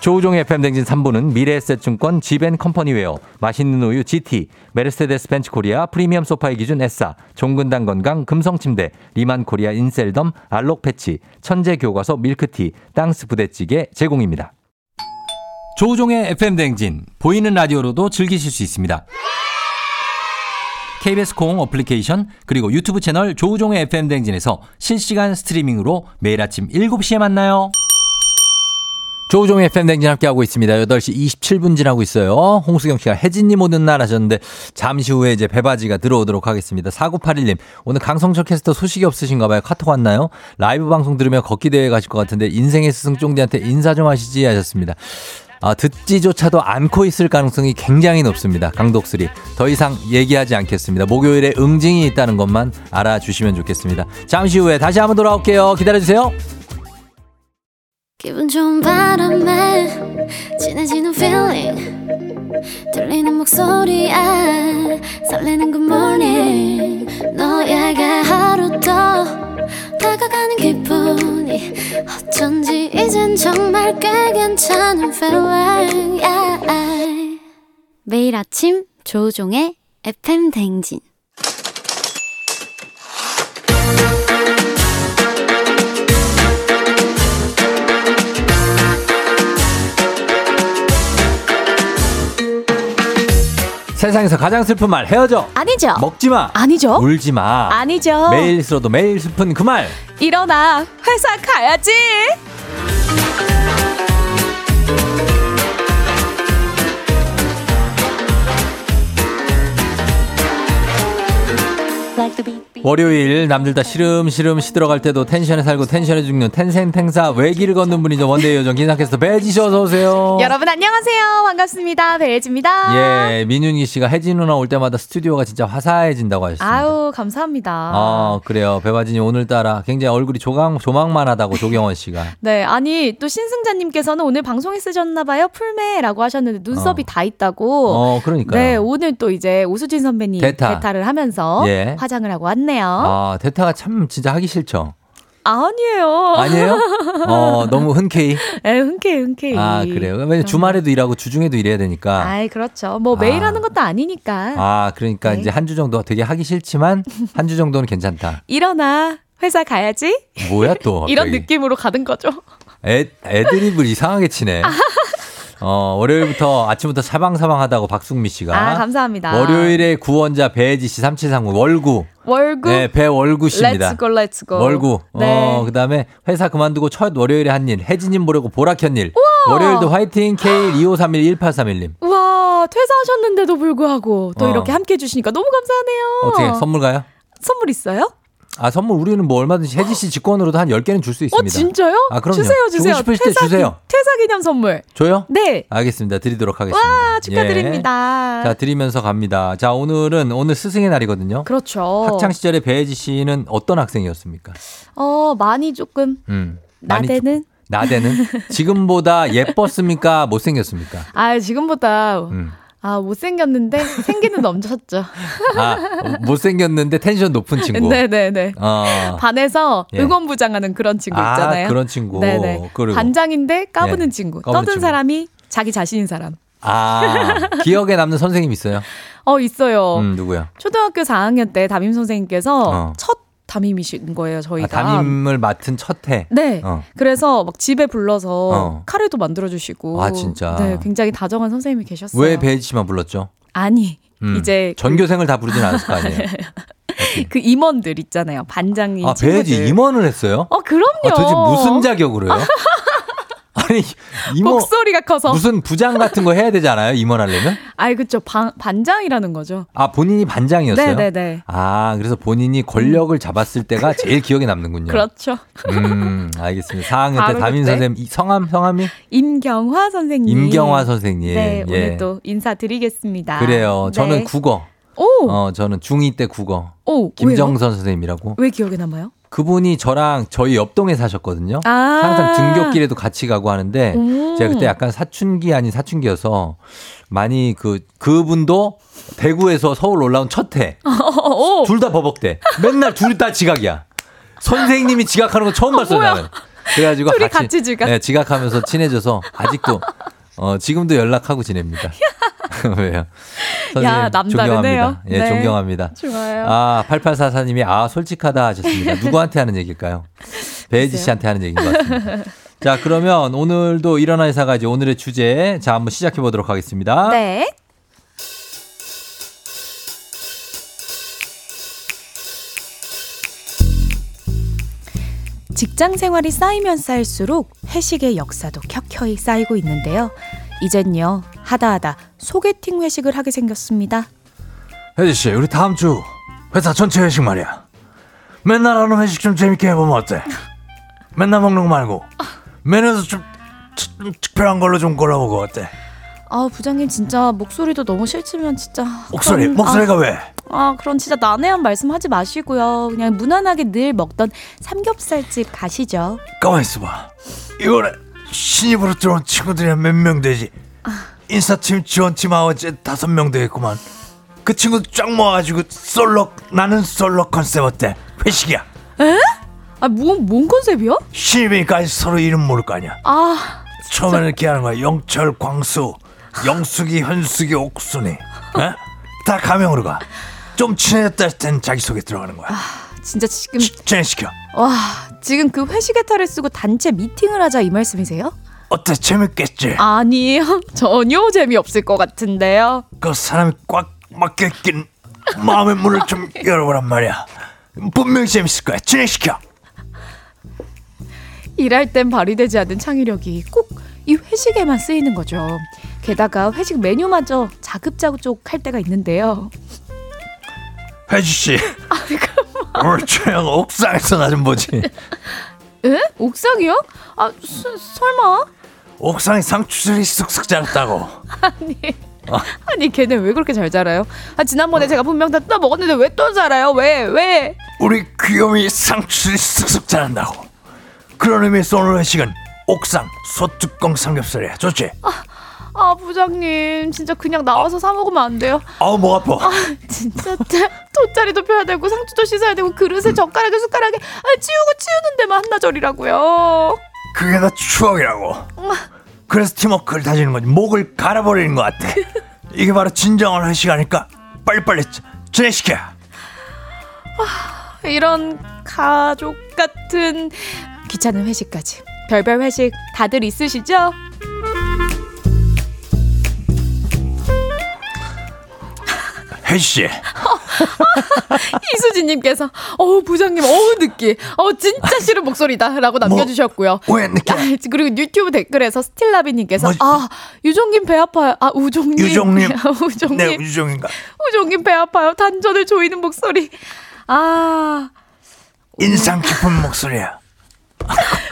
S1: 조우종의 FM댕진 3부는 미래에셋증권 지벤컴퍼니웨어, 맛있는 우유 GT, 메르세데스 벤츠 코리아 프리미엄 소파의 기준 에싸, 종근당 건강 금성침대, 리만 코리아 인셀덤, 알록 패치, 천재 교과서 밀크T, 땅스 부대찌개 제공입니다. 조우종의 FM댕진, 보이는 라디오로도 즐기실 수 있습니다. KBS 콩 어플리케이션 그리고 유튜브 채널 조우종의 FM댕진에서 실시간 스트리밍으로 매일 아침 7시에 만나요. 조우종의 펨댕진 함께하고 있습니다. 8시 27분 지나고 있어요. 홍수경 씨가 혜지님 오는 날 하셨는데 잠시 후에 이제 배바지가 들어오도록 하겠습니다. 4981님 오늘 강성철 캐스터 소식이 없으신가 봐요. 카톡 왔나요? 라이브 방송 들으며 걷기 대회 가실 것 같은데 인생의 스승 쫑디한테 인사 좀 하시지 하셨습니다. 아, 듣지조차도 않고 있을 가능성이 굉장히 높습니다. 강독수리. 더 이상 얘기하지 않겠습니다. 목요일에 응징이 있다는 것만 알아주시면 좋겠습니다. 잠시 후에 다시 한번 돌아올게요. 기다려주세요.
S6: 기분 좋은 바람에 진해지는 feeling 들리는 목소리에 설레는 good morning 너에게 꽤 괜찮은 feeling yeah. 매일 아침 조종의 FM 댕진
S1: 세상에서 가장 슬픈 말 헤어져.
S9: 아니죠.
S1: 먹지 마.
S9: 아니죠.
S1: 울지 마.
S9: 아니죠.
S1: 매일 슬어도 매일 슬픈 그 말.
S9: 일어나 회사 가야지. like the beat.
S1: 월요일 남들 다 시름시름 시들어갈 때도 텐션에 살고 텐션에 죽는 텐생텐사 외길을 걷는 분이죠. Monday 요정 기상캐스터 혜지씨 어서 오세요.
S9: 여러분 안녕하세요. 반갑습니다. 배혜지입니다.
S1: 예, 민윤기 씨가 혜지 누나 올 때마다 스튜디오가 진짜 화사해진다고 하셨습니다.
S9: 아유 감사합니다.
S1: 어, 그래요. 배바진이 오늘따라 굉장히 얼굴이 조강, 조망만하다고 조경원 씨가.
S9: 네, 아니 또 신승자님께서는 오늘 방송에 쓰셨나 봐요 풀메라고 하셨는데 눈썹이
S1: 어.
S9: 다 있다고.
S1: 어, 그러니까요.
S9: 네, 오늘 또 이제 오수진 선배님
S1: 대타.
S9: 대타를 하면서
S1: 예.
S9: 화장을 하고 왔네 요.
S1: 아, 대타가 참 진짜 하기 싫죠.
S9: 아니에요.
S1: 아니에요? 어, 너무 흔쾌히.
S9: 에 흔쾌히 흔쾌히.
S1: 아, 그래요. 왜냐면 주말에도 일하고 주중에도 일해야 되니까.
S9: 아이 그렇죠. 뭐 매일
S1: 아.
S9: 하는 것도 아니니까.
S1: 아, 그러니까
S9: 네.
S1: 이제 한 주 정도 되게 하기 싫지만 한 주 정도는 괜찮다.
S9: 일어나 회사 가야지.
S1: 뭐야 또.
S9: 이런. 느낌으로 가는 거죠.
S1: 애, 애드립을 이상하게 치네. 어, 월요일부터 아침부터 샤방샤방하다고 박승미 씨가.
S9: 아, 감사합니다.
S1: 월요일에 구원자 배혜지 씨3739 월구.
S9: 월구.
S1: 네, 배월구 씨입니다.
S9: Let's go Let's go.
S1: 월구.
S9: 네.
S1: 어, 그다음에 회사 그만두고 첫 월요일에 한 일. 혜지 님 보려고 보라켠 일. 월요일도 화이팅 K 2531 1831님.
S9: 우와 퇴사하셨는데도 불구하고 또
S1: 어.
S9: 이렇게 함께 해 주시니까 너무 감사하네요.
S1: 어떻게 선물 가요?
S9: 선물 있어요?
S1: 아, 선물 우리는 뭐 얼마든지 혜지 씨 직권으로도 한 10개는
S9: 줄수어
S1: 있습니다.
S9: 진짜요?
S1: 아, 그럼요.
S9: 주세요 주세요.
S1: 주고 때
S9: 퇴사
S1: 주세요.
S9: 기- 퇴사 기념 선물.
S1: 줘요?
S9: 네.
S1: 알겠습니다. 드리도록 하겠습니다.
S9: 와 축하드립니다.
S1: 예. 자, 드리면서 갑니다. 자, 오늘은 오늘 스승의 날이거든요.
S9: 그렇죠.
S1: 학창 시절에 배혜지 씨는 어떤 학생이었습니까?
S9: 어 많이 조금
S1: 음.
S9: 나대는.
S1: 조- 나대는 지금보다 예뻤습니까? 못생겼습니까?
S9: 아 지금보다
S1: 음.
S9: 아 못생겼는데 생기는 넘쳤죠.
S1: 아, 못생겼는데 텐션 높은 친구.
S9: 네네네.
S1: 어.
S9: 반에서
S1: 예.
S9: 응원부장하는 그런 친구
S1: 아,
S9: 있잖아요.
S1: 그런 친구.
S9: 네네.
S1: 그리고.
S9: 반장인데 까부는
S1: 예.
S9: 친구.
S1: 까부는
S9: 떠든
S1: 친구.
S9: 사람이 자기 자신인 사람.
S1: 아, 기억에 남는 선생님 있어요?
S9: 어 있어요.
S1: 음, 누구야?
S9: 초등학교 4학년 때 담임 선생님께서
S1: 어.
S9: 첫 담임이신 거예요,
S1: 아,
S9: 저희가.
S1: 담임을 맡은 첫 해.
S9: 네.
S1: 어.
S9: 그래서 막 집에 불러서
S1: 어.
S9: 카레도 만들어 주시고.
S1: 아, 진짜?
S9: 네, 굉장히 다정한 선생님이 계셨어요.
S1: 왜 배혜지 씨만 불렀죠?
S9: 아니,
S1: 음.
S9: 이제
S1: 전교생을 다 부르진 않았을 거 아니에요.
S9: 그 임원들 있잖아요. 반장님
S1: 아. 배혜지 임원을 했어요?
S9: 어, 그럼요.
S1: 아, 도대체 무슨 자격으로 해요? 아니 이모
S9: 목소리가 커서.
S1: 무슨 부장 같은 거 해야 되지 않아요? 임원하려면?
S9: 아이 그쵸 반, 반장이라는 거죠.
S1: 아 본인이 반장이었어요?
S9: 네네네.
S1: 아 그래서 본인이 권력을 잡았을 때가 제일 기억에 남는군요.
S9: 그렇죠.
S1: 음 알겠습니다. 4학년 때 담임
S9: 그때?
S1: 선생님 이 성함 성함이
S9: 임경화 선생님.
S1: 임경화 선생님.
S9: 네
S1: 예.
S9: 오늘 또 인사 드리겠습니다.
S1: 그래요. 저는
S9: 네.
S1: 국어.
S9: 오.
S1: 어 저는 중2 때 국어.
S9: 오.
S1: 김정선 선생님이라고.
S9: 왜요? 왜 기억에 남아요?
S1: 그분이 저랑 저희 옆동에 사셨거든요.
S9: 아.
S1: 항상 등굣길에도 같이 가고 하는데
S9: 음.
S1: 제가 그때 약간 사춘기 아닌 사춘기여서 많이 그 그분도 대구에서 서울 올라온 첫 해.
S9: 오.
S1: 둘다 버벅대. 맨날 둘 다 지각이야. 선생님이 지각하는 거 처음 봤어요. 나는. 그래가지고
S9: 둘이 같이 지각?
S1: 네, 지각하면서 친해져서 아직도 어, 지금도 연락하고 지냅니다. 왜요? 선생님,
S9: 남다르네요.
S1: 존경합니다. 예,
S9: 네.
S1: 존경합니다.
S9: 좋아요.
S1: 아, 8844님이 아, 솔직하다 하셨습니다. 누구한테 하는 얘기일까요? 배지 씨한테 하는 얘기인 것 같습니다. 자, 그러면 오늘도 일어나 회사가 이제 오늘의 주제 자, 한번 시작해 보도록 하겠습니다.
S9: 네. 직장 생활이 쌓이면 쌓일수록 회식의 역사도 켜켜이 쌓이고 있는데요. 이젠요, 하다 하다 소개팅 회식을 하게 생겼습니다.
S1: 혜지 씨, 우리 다음 주 회사 전체 회식 말이야. 맨날 하는 회식 좀 재밌게 해보면 어때? 맨날 먹는 거 말고 메뉴도 좀, 좀 특별한 걸로 좀 골라보고 어때?
S9: 아, 부장님 진짜 목소리도 너무 싫지만 진짜
S1: 목소리,
S9: 그런-
S1: 목소리가 왜?
S9: 아, 아, 그런 진짜 난해한 말씀 하지 마시고요. 그냥 무난하게 늘 먹던 삼겹살집 가시죠.
S1: 가만 있어봐. 이거는 신입으로 들어온 친구들이 몇명 되지? 인사팀 지원팀 아버지 다섯 명 되겠구만. 그 친구 쫙 모아가지고 솔로 나는 솔로 컨셉 어때? 회식이야.
S9: 아, 뭔, 뭔 컨셉이요?
S1: 신입이니까 서로 이름 모를 거 아니야.
S9: 아,
S1: 처음에는 이렇게 하는 거야. 영철, 광수, 영숙이, 현숙이, 옥순이. 에? 다 가명으로 가. 좀 친해졌다 할 땐 자기소개 들어가는 거야.
S9: 진짜 지금
S1: 진행시켜.
S9: 와, 지금 그 회식의 탈을 쓰고 단체 미팅을 하자 이 말씀이세요?
S1: 어때? 재밌겠지?
S9: 아니요. 전혀 재미없을 것 같은데요.
S1: 그 사람이 꽉 막혀있긴 마음의 문을 좀 열어보란 말이야. 분명히 재밌을 거야. 진행시켜.
S9: 일할 땐 발휘되지 않는 창의력이 꼭 이 회식에만 쓰이는 거죠. 게다가 회식 메뉴마저 자급자족 할 때가 있는데요.
S1: 혜지 씨. 오늘 저녁 옥상에서 나 좀 보지.
S9: 에? 옥상이요? 아, 스, 설마?
S1: 옥상에 상추들이 쑥쑥 자랐다고.
S9: 아니. 아니 걔네 왜 그렇게 잘 자라요? 아 지난번에 제가 분명 다 뜯어 먹었는데 왜 또 자라요? 왜 왜?
S1: 우리 귀요미 상추들이 쑥쑥 자란다고. 그런 의미에서 오늘 회식은 옥상 소뚜껑 삼겹살이야. 좋지?
S9: 아 부장님 진짜 그냥 나와서 사 먹으면 안 돼요?
S1: 아우 목 아파.
S9: 진짜 돗자리도 펴야 되고 상추도 씻어야 되고 그릇에 젓가락에 숟가락에 아, 치우고 치우는 데만 한나절이라고요.
S1: 그게 다 추억이라고. 그래서 팀워크를 다지는 거지. 목을 갈아버리는 것 같아. 이게 바로 진정한 회식 아닐까? 빨리빨리 진행시켜.
S9: 이런 가족 같은 귀찮은 회식까지 별별 회식 다들 있으시죠?
S1: 씨.
S9: 이수진님께서 어우 부장님 어우 느끼 어 진짜 싫은 목소리다라고 남겨주셨고요.
S1: 왜 느껴?
S9: 아, 그리고 유튜브 댓글에서 스틸라비님께서
S1: 뭐지?
S9: 아 유종님 배 아파요. 아 우종님
S1: 유종님.
S9: 아, 우종님
S1: 네, 유종인가?
S9: 우종님 배 아파요. 단전을 조이는 목소리. 아
S1: 인상 깊은 목소리야.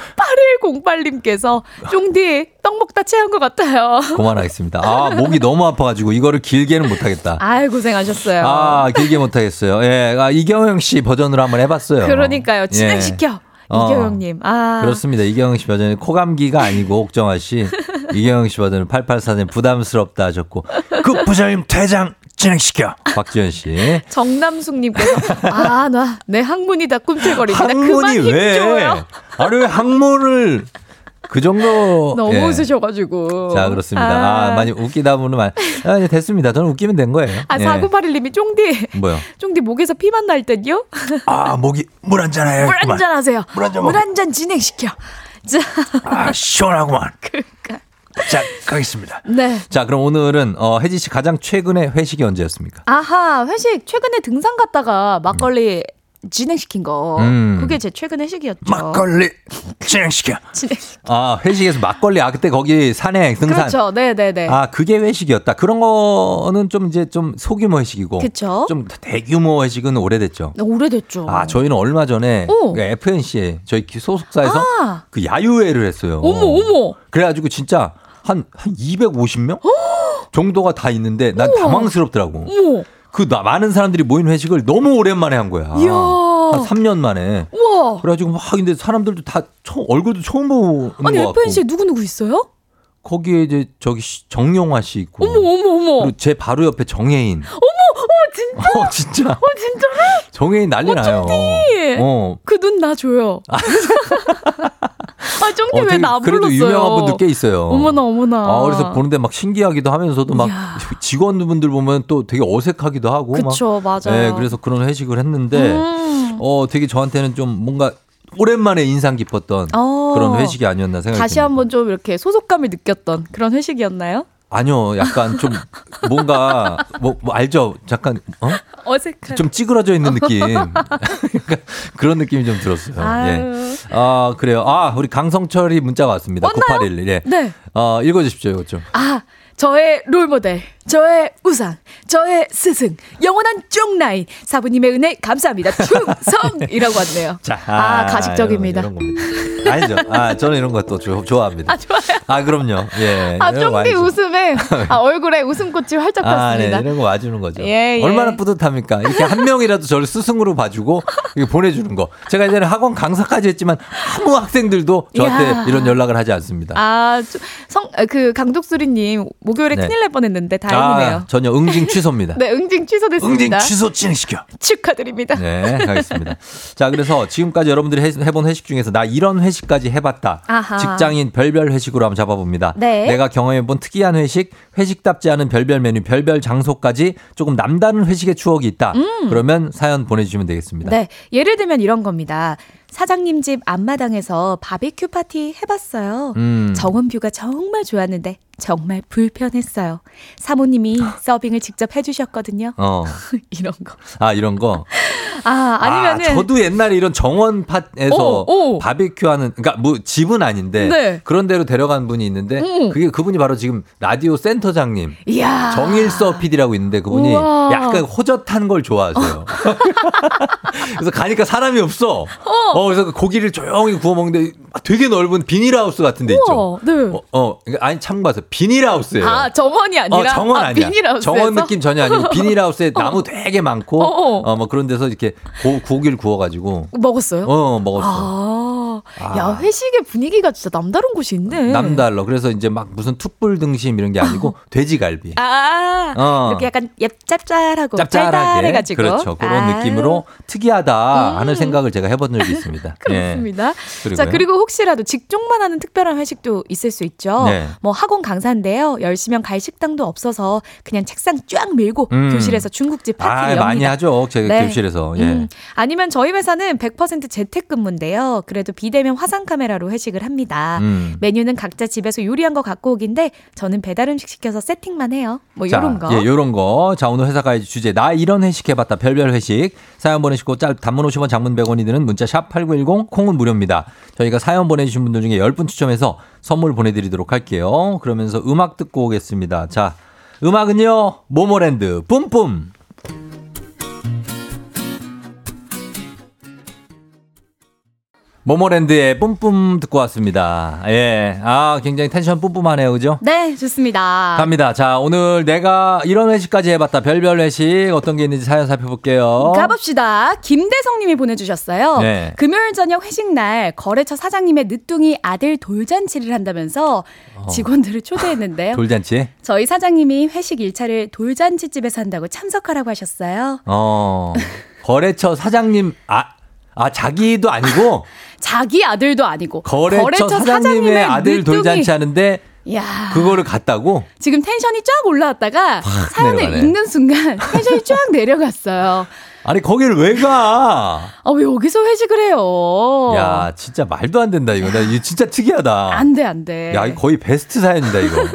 S9: 8108님께서 쫑디 떡 먹다 체한 것 같아요.
S1: 그만하겠습니다. 아, 목이 너무 아파가지고 이거를 길게는 못하겠다.
S9: 아이 고생하셨어요.
S1: 아, 길게 못하겠어요. 예, 아, 이경영 씨 버전으로 한번 해봤어요.
S9: 그러니까요.
S1: 예.
S9: 진행시켜.
S1: 어.
S9: 이경영님. 아
S1: 그렇습니다. 이경영 씨 버전은 코감기가 아니고 옥정아 씨. 이경영 씨 버전은 8844님 부담스럽다 하셨고. 그 부장님 퇴장 진행시켜. 박지현 씨.
S9: 정남숙님께서 아 나 내 항문이 다 꿈틀거립니다. 그만
S1: 항문이
S9: 힘
S1: 왜? 아니 왜 항문을 그 정도
S9: 너무
S1: 예.
S9: 웃으셔가지고.
S1: 자 그렇습니다. 아, 많이 웃기다 보면 많이 아, 이제 됐습니다. 저는 웃기면 된 거예요.
S9: 아
S1: 예.
S9: 4981님이 쫑디
S1: 뭐요?
S9: 쫑디 목에서 피만 날 땐요?
S1: 아 목이 물 한 잔 해요.
S9: 물 한 잔 하세요.
S1: 물. 한 잔
S9: 진행시켜. 자,
S1: 아 시원하구만.
S9: 그러니까.
S1: 자 가겠습니다.
S9: 네.
S1: 자 그럼 오늘은 어, 혜지 씨 가장 최근에 회식이 언제였습니까?
S9: 아하 회식 최근에 등산 갔다가 막걸리 진행시킨 거.
S1: 음.
S9: 그게 제 최근 회식이었죠.
S1: 막걸리 진행시켜.
S9: 진행.
S1: 아 회식에서 막걸리 아 그때 거기 산행 등산.
S9: 그렇죠. 네 네 네.
S1: 아 그게 회식이었다. 그런 거는 좀 이제 좀 소규모 회식이고.
S9: 그쵸.
S1: 좀 대규모 회식은 오래됐죠.
S9: 네, 오래됐죠.
S1: 아 저희는 얼마 전에
S9: 오.
S1: 그 FNC에 저희 소속사에서
S9: 아.
S1: 그 야유회를 했어요.
S9: 어머 어머.
S1: 그래 가지고 진짜 한, 한 250명? 정도가 다 있는데 난
S9: 우와.
S1: 당황스럽더라고. 그 나- 많은 사람들이 모인 회식을 너무 오랜만에 한 거야.
S9: 이야.
S1: 한 3년 만에.
S9: 우와.
S1: 그래가지고 막 근데 사람들도 다 처, 얼굴도 처음 보는
S9: 아니
S1: 것 같고.
S9: FNC 누구 누구 있어요?
S1: 거기에 이제 저기 시- 정용화 씨 있고.
S9: 어머 어머 어머.
S1: 그리고 제 바로 옆에 정혜인.
S9: 어머 어 진짜.
S1: 어 진짜.
S9: 어 진짜로?
S1: 정혜인 난리 나요. 어.
S9: 그 눈 나 줘요. 아 쫑디
S1: 어,
S9: 왜나 불렀어요?
S1: 그래도 유명한 분들 꽤 있어요.
S9: 어머나 어머나.
S1: 아, 그래서 보는데 막 신기하기도 하면서도 막
S9: 이야.
S1: 직원분들 보면 또 되게 어색하기도 하고.
S9: 그쵸
S1: 막.
S9: 맞아요.
S1: 네, 그래서 그런 회식을 했는데,
S9: 음.
S1: 어, 되게 저한테는 좀 뭔가 오랜만에 인상 깊었던
S9: 어.
S1: 그런 회식이 아니었나 생각이
S9: 다시
S1: 듭니다.
S9: 한번 좀 이렇게 소속감을 느꼈던 그런 회식이었나요?
S1: 아니요, 약간 좀 뭔가 뭐, 뭐 알죠? 잠깐 어?
S9: 어색한.
S1: 좀 찌그러져 있는 느낌. 약간 그런 느낌이 좀 들었어요. 예.
S9: 아유.
S1: 아 그래요. 아 우리 강성철이 문자가 왔습니다.
S9: 왔나요?
S1: 981. 예.
S9: 네.
S1: 어 읽어주십시오, 이거 좀.
S9: 아, 저의 롤 모델, 저의 우상, 저의 스승, 영원한 쫑라인, 사부님의 은혜 감사합니다. 충성이라고 왔네요.
S1: 자,
S9: 아, 가식적입니다.
S1: 이런, 이런. 아니죠. 아, 저는 이런 것도 조- 좋아합니다.
S9: 아, 좋아요.
S1: 아, 그럼요. 예.
S9: 아,
S1: 알죠.
S9: 웃음에 아, 얼굴에 웃음꽃이 활짝
S1: 아, 네.
S9: 폈습니다.
S1: 이런 거 와주는 거죠.
S9: 예, 예.
S1: 얼마나 뿌듯합니까? 이렇게 한 명이라도 저를 스승으로 봐주고 보내주는 거. 제가 예전에 학원 강사까지 했지만 아무 학생들도 저한테
S9: 이야.
S1: 이런 연락을 하지 않습니다.
S9: 아, 저- 성, 아, 그 강독수리님 목요일에
S1: 네.
S9: 큰일 날 뻔했는데 다행 이네요.
S1: 아, 전혀 응징 취소입니다.
S9: 네, 응징 취소됐습니다.
S1: 응징 취소 진행시켜.
S9: 축하드립니다.
S1: 네, 가겠습니다. 자, 그래서 지금까지 여러분들이 해- 해본 회식 중에서 나 이런 회식까지 해봤다.
S9: 아하.
S1: 직장인 별별 회식으로 한번 잡아봅니다.
S9: 네.
S1: 내가 경험해본 특이한 회식, 회식답지 않은 별별 메뉴, 별별 장소까지 조금 남다른 회식의 추억이 있다. 그러면 사연 보내주시면 되겠습니다.
S9: 음. 네, 예를 들면 이런 겁니다. 사장님 집 앞마당에서 바비큐 파티 해봤어요.
S1: 음.
S9: 정원 view가 정말 좋았는데 정말 불편했어요. 사모님이 서빙을 직접 해주셨거든요.
S1: 어.
S9: 이런 거.
S1: 아, 이런 거.
S9: 아 아니면은
S1: 아, 저도 옛날에 이런 정원 팟에서
S9: 오, 오.
S1: 바비큐 하는, 그러니까 뭐 집은 아닌데
S9: 네.
S1: 그런 데로 데려간 분이 있는데
S9: 음.
S1: 그게 그분이 바로 지금 라디오 센터장님.
S9: 이야.
S1: 정일서 PD라고 있는데 그분이
S9: 우와.
S1: 약간 호젓한 걸 좋아하세요. 그래서 가니까 사람이 없어. 어. 그래서 그 고기를 조용히 구워 먹는데 되게 넓은 비닐하우스 같은 데 있죠.
S9: 우와, 네.
S1: 어, 어, 그러니까 아니 참고해서 비닐하우스예요.
S9: 아 정원이 아니라
S1: 어, 정원
S9: 아,
S1: 아니야.
S9: 비닐하우스에서?
S1: 정원 느낌 전혀 아니고 비닐하우스에 나무 되게 많고
S9: 어, 어.
S1: 어, 뭐 그런 데서 이렇게 고, 고기를 구워 가지고
S9: 먹었어요?
S1: 어 먹었어.
S9: 아,
S1: 아.
S9: 야 회식의 분위기가 진짜 남다른 곳이 있네.
S1: 남달러. 그래서 이제 막 무슨 툭불 등심 이런 게 아니고 돼지갈비.
S9: 아,
S1: 어.
S9: 이렇게 약간 짭짤하고
S1: 짭짤하게
S9: 짤짤해가지고
S1: 그렇죠 그런
S9: 아.
S1: 느낌으로 특이하다 하는
S9: 음.
S1: 생각을 제가 해본 적이 있습니다.
S9: 그렇습니다.
S1: 예.
S9: 자, 그리고 혹시라도 직종만 하는 특별한 회식도 있을 수 있죠.
S1: 네.
S9: 뭐 학원 강사인데요. 10시면 갈 식당도 없어서 그냥 책상 쫙 밀고
S1: 음.
S9: 교실에서 중국집
S1: 아
S9: 파티를 엽니다.
S1: 많이 하죠 제가
S9: 네.
S1: 교실에서 예.
S9: 음, 아니면 저희 회사는 100% 재택근무인데요. 그래도 비대면 화상 카메라로 회식을 합니다.
S1: 음.
S9: 메뉴는 각자 집에서 요리한 거 갖고 오긴데 저는 배달 음식 시켜서 세팅만 해요. 뭐
S1: 자,
S9: 이런 거.
S1: 예, 요런 거. 자, 오늘 회사 가야지 주제. 나 이런 회식 해봤다. 별별 회식. 사연 보내시고, 짤, 단문 50원, 장문 100원이 드는 문자 샵 8910, 콩은 무료입니다. 저희가 사연 보내주신 분들 중에 10분 추첨해서 선물 보내드리도록 할게요. 그러면서 음악 듣고 오겠습니다. 자, 음악은요, 모모랜드, 뿜뿜. 모모랜드의 뿜뿜 듣고 왔습니다. 예. 아, 굉장히 텐션 뿜뿜하네요. 그죠?
S9: 네, 좋습니다.
S1: 갑니다. 자, 오늘 내가 이런 회식까지 해봤다. 별별 회식. 어떤 게 있는지 사연 살펴볼게요.
S9: 가봅시다. 김대성 님이 보내주셨어요.
S1: 네.
S9: 금요일 저녁 회식 날 거래처 사장님의 늦둥이 아들 돌잔치를 한다면서 직원들을 초대했는데요.
S1: 어. 돌잔치?
S9: 저희 사장님이 회식 일차를 돌잔치집에서 한다고 참석하라고 하셨어요.
S1: 어. 거래처 사장님, 아, 아, 자기도 아니고,
S9: 자기 아들도 아니고
S1: 거래처, 사장님의 아들
S9: 늦둥이-
S1: 돌잔치 하는데,
S9: 야
S1: 그거를 갔다고?
S9: 지금 텐션이 쫙 올라왔다가 사연을
S1: 내려가네.
S9: 읽는 순간 텐션이 쫙 내려갔어요.
S1: 아니, 거기를 왜 가?
S9: 아, 왜 여기서 회식을 해요?
S1: 야, 진짜 말도 안 된다, 이거. 나 이거 진짜 특이하다.
S9: 안 돼, 안 돼.
S1: 야, 거의 베스트 사연이다, 이거.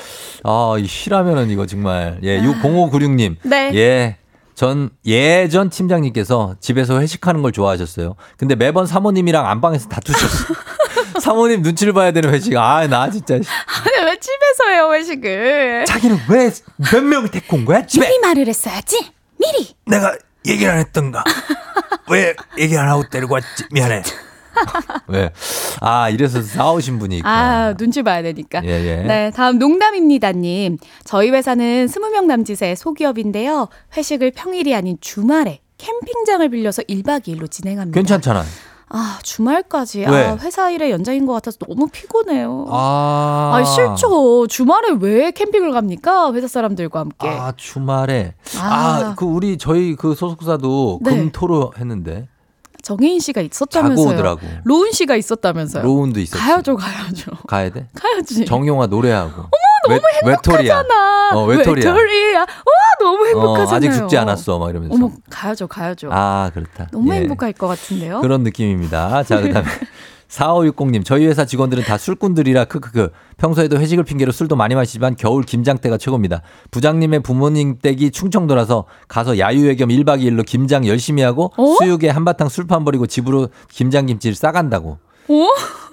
S1: 아, 이 쉬라면은 이거 정말. 예, 60596님.
S9: 네.
S1: 예. 전 예전 팀장님께서 집에서 회식하는 걸 좋아하셨어요. 근데 매번 사모님이랑 안방에서 다투셨어요. 사모님 눈치를 봐야 되는 회식. 아, 나 진짜.
S9: 아니 왜 집에서 해요 회식을?
S1: 자기는 왜 몇 명을 데리고 온 거야? 집에.
S9: 미리 말을 했어야지. 미리.
S1: 내가 얘기를 안 했던가? 왜 얘기 안 하고 데리고 왔지? 미안해. 왜? 아, 이래서 싸우신 분이 있구나.
S9: 아 눈치 봐야 되니까.
S1: 예, 예.
S9: 네, 다음 농담입니다님. 저희 회사는 20명 남짓의 소기업인데요. 회식을 평일이 아닌 주말에 캠핑장을 빌려서 1박 2일로 진행합니다.
S1: 괜찮잖아.
S9: 아, 주말까지.
S1: 왜?
S9: 아, 회사 일의 연장인 것 같아서 너무 피곤해요.
S1: 아.
S9: 아, 싫죠. 주말에 왜 캠핑을 갑니까? 회사 사람들과 함께.
S1: 아, 주말에.
S9: 아.
S1: 아, 그 우리 저희 그 소속사도
S9: 네.
S1: 금 토로 했는데.
S9: 정혜인 씨가
S1: 자고
S9: 있었다면서요.
S1: 오더라고.
S9: 로운 씨가 있었다면서요.
S1: 로운도 있었어.
S9: 가야죠, 가야죠.
S1: 가야 돼?
S9: 가야지.
S1: 정용화 노래하고. 어머, 너무 외톨이야.
S9: 행복하잖아.
S1: 어, 외톨이야.
S9: 외톨이야. 와, 너무
S1: 어,
S9: 행복하잖아요.
S1: 아직 죽지 않았어. 막 이러면서.
S9: 어머, 가야죠, 가야죠.
S1: 아, 그렇다.
S9: 너무
S1: 예.
S9: 행복할 것 같은데요.
S1: 그런 느낌입니다. 자, 그다음에 4560님, 저희 회사 직원들은 다 술꾼들이라 크크크. 평소에도 회식을 핑계로 술도 많이 마시지만 겨울 김장 때가 최고입니다. 부장님의 부모님 댁이 충청도라서 가서 야유회 겸 1박 2일로 김장 열심히 하고
S9: 어?
S1: 수육에 한바탕 술판 버리고 집으로 김장김치를 싸간다고.
S9: 어?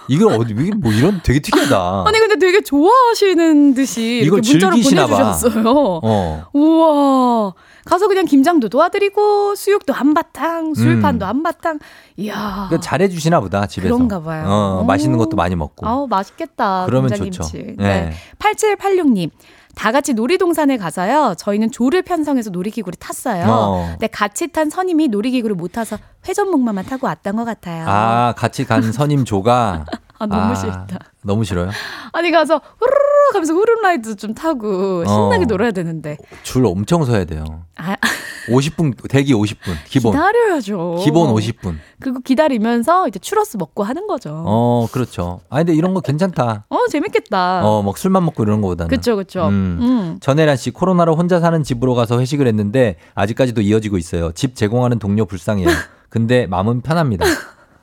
S1: 이걸 어디 이게 뭐 이런 되게 특이하다.
S9: 아니 근데 되게 좋아하시는 듯이
S1: 이걸
S9: 문자로. 보내주셨어요.
S1: 어.
S9: 우와. 가서 그냥 김장도 도와드리고 수육도 한바탕, 술판도 한바탕. 이야.
S1: 그 잘해 주시나 보다 집에서.
S9: 그런가 봐요.
S1: 어,
S9: 오.
S1: 맛있는 것도 많이 먹고.
S9: 아우 맛있겠다.
S1: 그러면. 좋죠.
S9: 네.
S1: 네.
S9: 8786님. 다 같이 놀이동산에 가서요. 저희는 조를 편성해서 놀이기구를 탔어요.
S1: 어.
S9: 근데 같이 탄 선임이 놀이기구를 못 타서 회전목마만 타고 왔던 것 같아요.
S1: 아, 같이 간 선임 조가
S9: 아, 너무 싫다.
S1: 너무 싫어요?
S9: 아니 가서 후루룩 하면서 후룸라이드 좀 타고 신나게
S1: 어.
S9: 놀아야 되는데.
S1: 줄 엄청 서야 돼요.
S9: 아,
S1: 50분 대기 50분 기본.
S9: 기다려야죠.
S1: 기본 50분.
S9: 그리고 기다리면서 이제 추러스 먹고 하는 거죠. 어,
S1: 어, 그렇죠. 아 근데 이런 거 괜찮다.
S9: 재밌겠다.
S1: 어, 막 술만 먹고 이런 거보다는.
S9: 그쵸, 그쵸.
S1: 음.
S9: 음.
S1: 전혜란 씨 코로나로 혼자 사는 집으로 가서 회식을 했는데 아직까지도 이어지고 있어요. 집 제공하는 동료 불쌍해요. 근데 마음은 편합니다.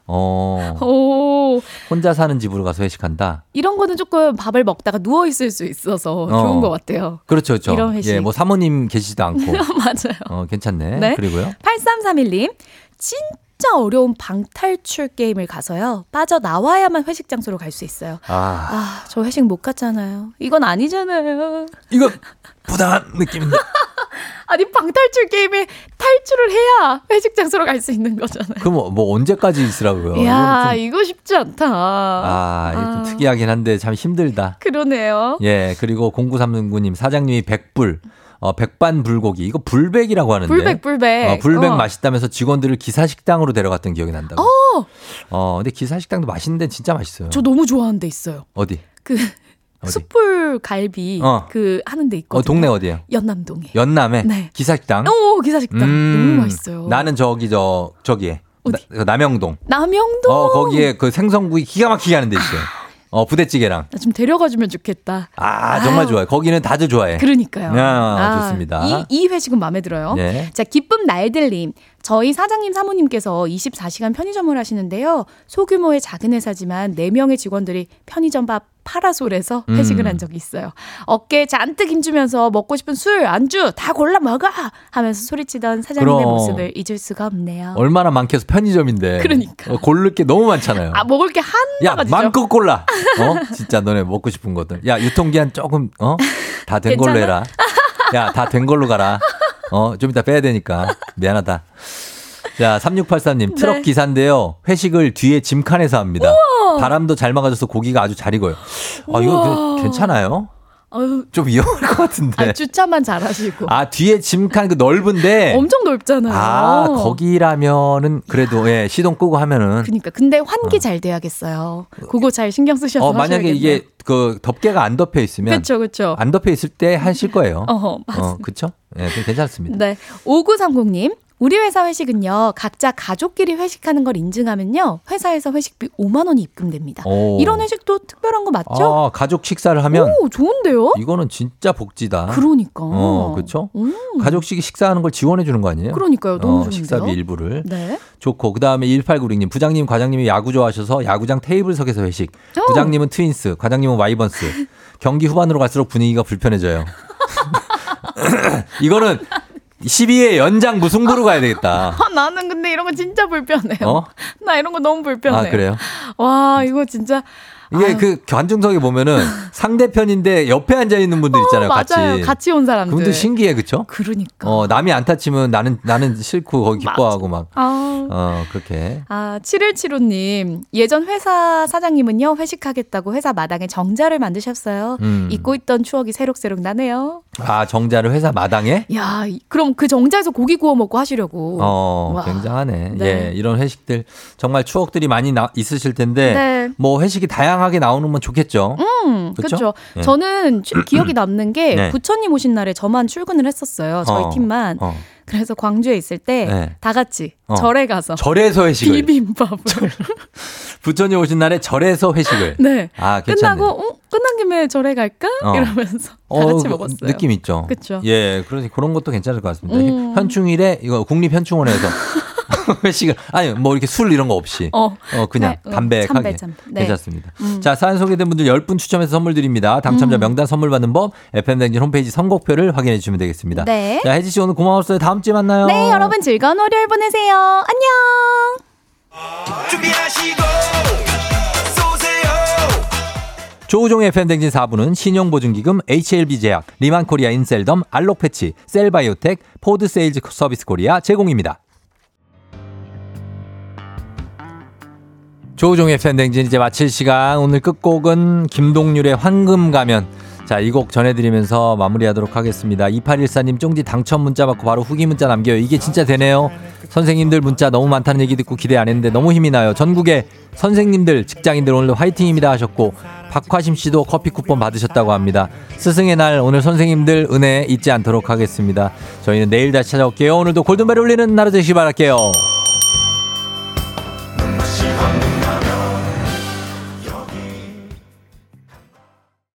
S1: 어,
S9: 오,
S1: 혼자 사는 집으로 가서 회식한다.
S9: 이런 거는 조금 밥을 먹다가 누워 있을 수 있어서 좋은 것 같아요.
S1: 그렇죠, 그렇죠.
S9: 이런 회식.
S1: 예, 뭐 사모님 계시지도 않고.
S9: 맞아요.
S1: 어, 괜찮네.
S9: 네.
S1: 그리고요.
S9: 8331님, 진짜 어려운 방탈출 게임을 가서요. 빠져 나와야만 회식 장소로 갈 수 있어요.
S1: 아,
S9: 아, 저 회식 못 갔잖아요. 이건 아니잖아요.
S1: 이거 부당한 느낌인데.
S9: 아니, 방탈출 게임에 탈출을 해야 회식 장소로 갈 수 있는 거잖아요.
S1: 그럼 뭐, 뭐 언제까지 있으라고요? 좀-
S9: 이거 쉽지 않다.
S1: 아, 이게 좀
S9: 아.
S1: 특이하긴 한데 참 힘들다.
S9: 그러네요.
S1: 예, 그리고 0939님, 사장님이 백불, 어, 백반 불고기. 이거 불백이라고 하는데.
S9: 불백, 불백.
S1: 어, 불백
S9: 어.
S1: 맛있다면서 직원들을 기사식당으로 데려갔던 기억이 난다고. 어. 근데 기사식당도 맛있는데 진짜 맛있어요.
S9: 저 너무 좋아하는 데 있어요.
S1: 어디?
S9: 그
S1: 어디?
S9: 숯불 갈비
S1: 어.
S9: 그 하는 데 있거든요.
S1: 어, 동네 어디예요?
S9: 연남동에.
S1: 연남에
S9: 네.
S1: 기사식당.
S9: 오, 기사식당.
S1: 음,
S9: 너무 맛있어요.
S1: 나는 저기 저 저기에
S9: 어디?
S1: 나- 그 남영동.
S9: 남영동.
S1: 어 거기에 그 생선구이 기가 막히게 하는 데 있어요. 어 부대찌개랑.
S9: 나 좀 데려가 주면 좋겠다.
S1: 아 정말
S9: 아유.
S1: 좋아요. 거기는 다들 좋아해.
S9: 그러니까요.
S1: 야, 좋습니다.
S9: 이, 이 회식은 마음에 들어요.
S1: 네.
S9: 자, 기쁨 날들님. 저희 사장님 사모님께서 24시간 편의점을 하시는데요. 소규모의 작은 회사지만 4명의 직원들이 편의점 밥 파라솔에서
S1: 음.
S9: 회식을 한 적이 있어요. 어깨에 잔뜩 힘주면서 먹고 싶은 술, 안주 다 골라 먹어! 하면서 소리치던 사장님의
S1: 그럼.
S9: 모습을 잊을 수가 없네요.
S1: 얼마나 많겠어 편의점인데.
S9: 그러니까.
S1: 어, 고를 게 너무 많잖아요.
S9: 아, 먹을
S1: 게야
S9: 한바가지죠.
S1: 마음껏 골라. 어 진짜 너네 먹고 싶은 것들. 야 유통기한 조금 어 다 된 걸로? 해라. 야 다 된 걸로 가라. 어 좀 이따 빼야 되니까 미안하다. 자 3683님 트럭
S9: 네.
S1: 기사인데요. 회식을 뒤에 짐칸에서 합니다. 바람도 잘 막아줘서 고기가 아주 잘 익어요. 아 이거
S9: 우와.
S1: 그- 괜찮아요?
S9: 아유,
S1: 좀 위험할 것 같은데.
S9: 아, 주차만 잘하시고.
S1: 아 뒤에 짐칸 그 넓은데.
S9: 엄청 넓잖아요.
S1: 아 거기라면은 그래도 예 시동 끄고 하면은
S9: 그러니까 근데 환기 잘 돼야겠어요. 그거 잘 신경 쓰셔서
S1: 어 만약에
S9: 하셔야겠네요.
S1: 이게 그 덮개가 안 덮여 있으면
S9: 그렇죠, 그렇죠.
S1: 안 덮여 있을 때 하실 거예요.
S9: 어, 맞습니다.
S1: 어, 그쵸? 예, 네, 괜찮습니다.
S9: 네. 5930님. 우리 회사 회식은요, 각자 가족끼리 회식하는 걸 인증하면요, 회사에서 회식비 5만원이 입금됩니다.
S1: 오.
S9: 이런 회식도 특별한 거 맞죠?
S1: 아, 가족 식사를 하면
S9: 오, 좋은데요?
S1: 이거는 진짜 복지다.
S9: 그러니까.
S1: 어, 그쵸?
S9: 음,
S1: 가족식 식사하는 걸 지원해 주는 거 아니에요?
S9: 그러니까요. 너무
S1: 어,
S9: 좋은데요?
S1: 식사비 일부를.
S9: 네.
S1: 좋고 그 다음에 1896님 부장님 과장님이 야구 좋아하셔서 야구장 테이블석에서 회식.
S9: 오.
S1: 부장님은 트윈스, 과장님은 와이번스. 경기 후반으로 갈수록 분위기가 불편해져요. 이거는 12회 연장 무승부로 가야 되겠다.
S9: 아, 나는 근데 이런 거 진짜 불편해요.
S1: 어?
S9: 나 이런 거 너무 불편해.
S1: 아, 그래요?
S9: 와, 이거 진짜
S1: 이게
S9: 아유.
S1: 그 관중석에 보면은 상대편인데 옆에 앉아 있는 분들 있잖아요, 같이.
S9: 어, 맞아요. 같이 온 사람들.
S1: 그분들 신기해, 그쵸?
S9: 그러니까.
S1: 어, 남이 안 다치면 나는, 나는 싫고 거기 기뻐하고 막,
S9: 아.
S1: 어, 그렇게.
S9: 아, 7175님. 예전 회사 사장님은요, 회식하겠다고 회사 마당에 정자를 만드셨어요.
S1: 음.
S9: 잊고 있던 추억이 새록새록 나네요.
S1: 아, 정자를 회사 마당에?
S9: 야, 이- 그럼 그 정자에서 고기 구워 먹고 하시려고.
S1: 어,
S9: 와.
S1: 굉장하네.
S9: 네.
S1: 예, 이런 회식들 정말 추억들이 많이 나, 있으실 텐데,
S9: 네.
S1: 뭐 회식이 다양 하게 나오면 좋겠죠.
S9: 음? 그렇죠.
S1: 예.
S9: 저는 주- 기억이 남는 게
S1: 네.
S9: 부처님 오신 날에 저만 출근을 했었어요. 저희
S1: 어,
S9: 팀만.
S1: 어.
S9: 그래서 광주에 있을 때다
S1: 네.
S9: 같이
S1: 어.
S9: 절에 가서
S1: 절에서 회식을.
S9: 비빔밥을
S1: 부처님 오신 날에 절에서 회식을.
S9: 네.
S1: 아, 괜찮네.
S9: 끝나고 어? 끝난 김에 절에 갈까?
S1: 어.
S9: 이러면서 다
S1: 어,
S9: 같이
S1: 그
S9: 먹었어요.
S1: 느낌 있죠.
S9: 그쵸.
S1: 예, 그래서 그런 것도 괜찮을 것 같습니다.
S9: 음.
S1: 현충일에 이거 국립 현충원에서 회식을 아니 뭐 이렇게 술 이런 거 없이
S9: 어.
S1: 그냥
S9: 네, 어,
S1: 담백하게
S9: 참배, 참배. 네.
S1: 괜찮습니다.
S9: 음.
S1: 자 사연 소개된 분들 10분 추첨해서 선물 드립니다. 당첨자
S9: 음.
S1: 명단 선물 받는 법 FM 댕진 홈페이지 선곡표를 확인해 주시면 되겠습니다.
S9: 네.
S1: 자 혜지 씨 오늘 고마웠어요. 다음 주에 만나요.
S9: 네, 여러분 즐거운 월요일 보내세요. 안녕.
S2: 준비하시고
S1: 조우종의 FM 댕진 4부는 신용보증기금 HLB제약, 리만코리아 인셀덤, 알록패치, 셀바이오텍, 포드세일즈 서비스 코리아 제공입니다. 조우종의 펨댕진 이제 마칠 시간. 오늘 끝곡은 김동률의 황금 가면. 자 이 곡 전해드리면서 마무리하도록 하겠습니다. 2814님 쫑디 당첨 문자 받고 바로 후기 문자 남겨요. 이게 진짜 되네요. 선생님들 문자 너무 많다는 얘기 듣고 기대 안 했는데 너무 힘이 나요. 전국의 선생님들 직장인들 오늘 화이팅입니다 하셨고 박화심 씨도 커피 쿠폰 받으셨다고 합니다. 스승의 날 오늘 선생님들 은혜 잊지 않도록 하겠습니다. 저희는 내일 다시 찾아올게요. 오늘도 골든벨 울리는 하루 되시기 바랄게요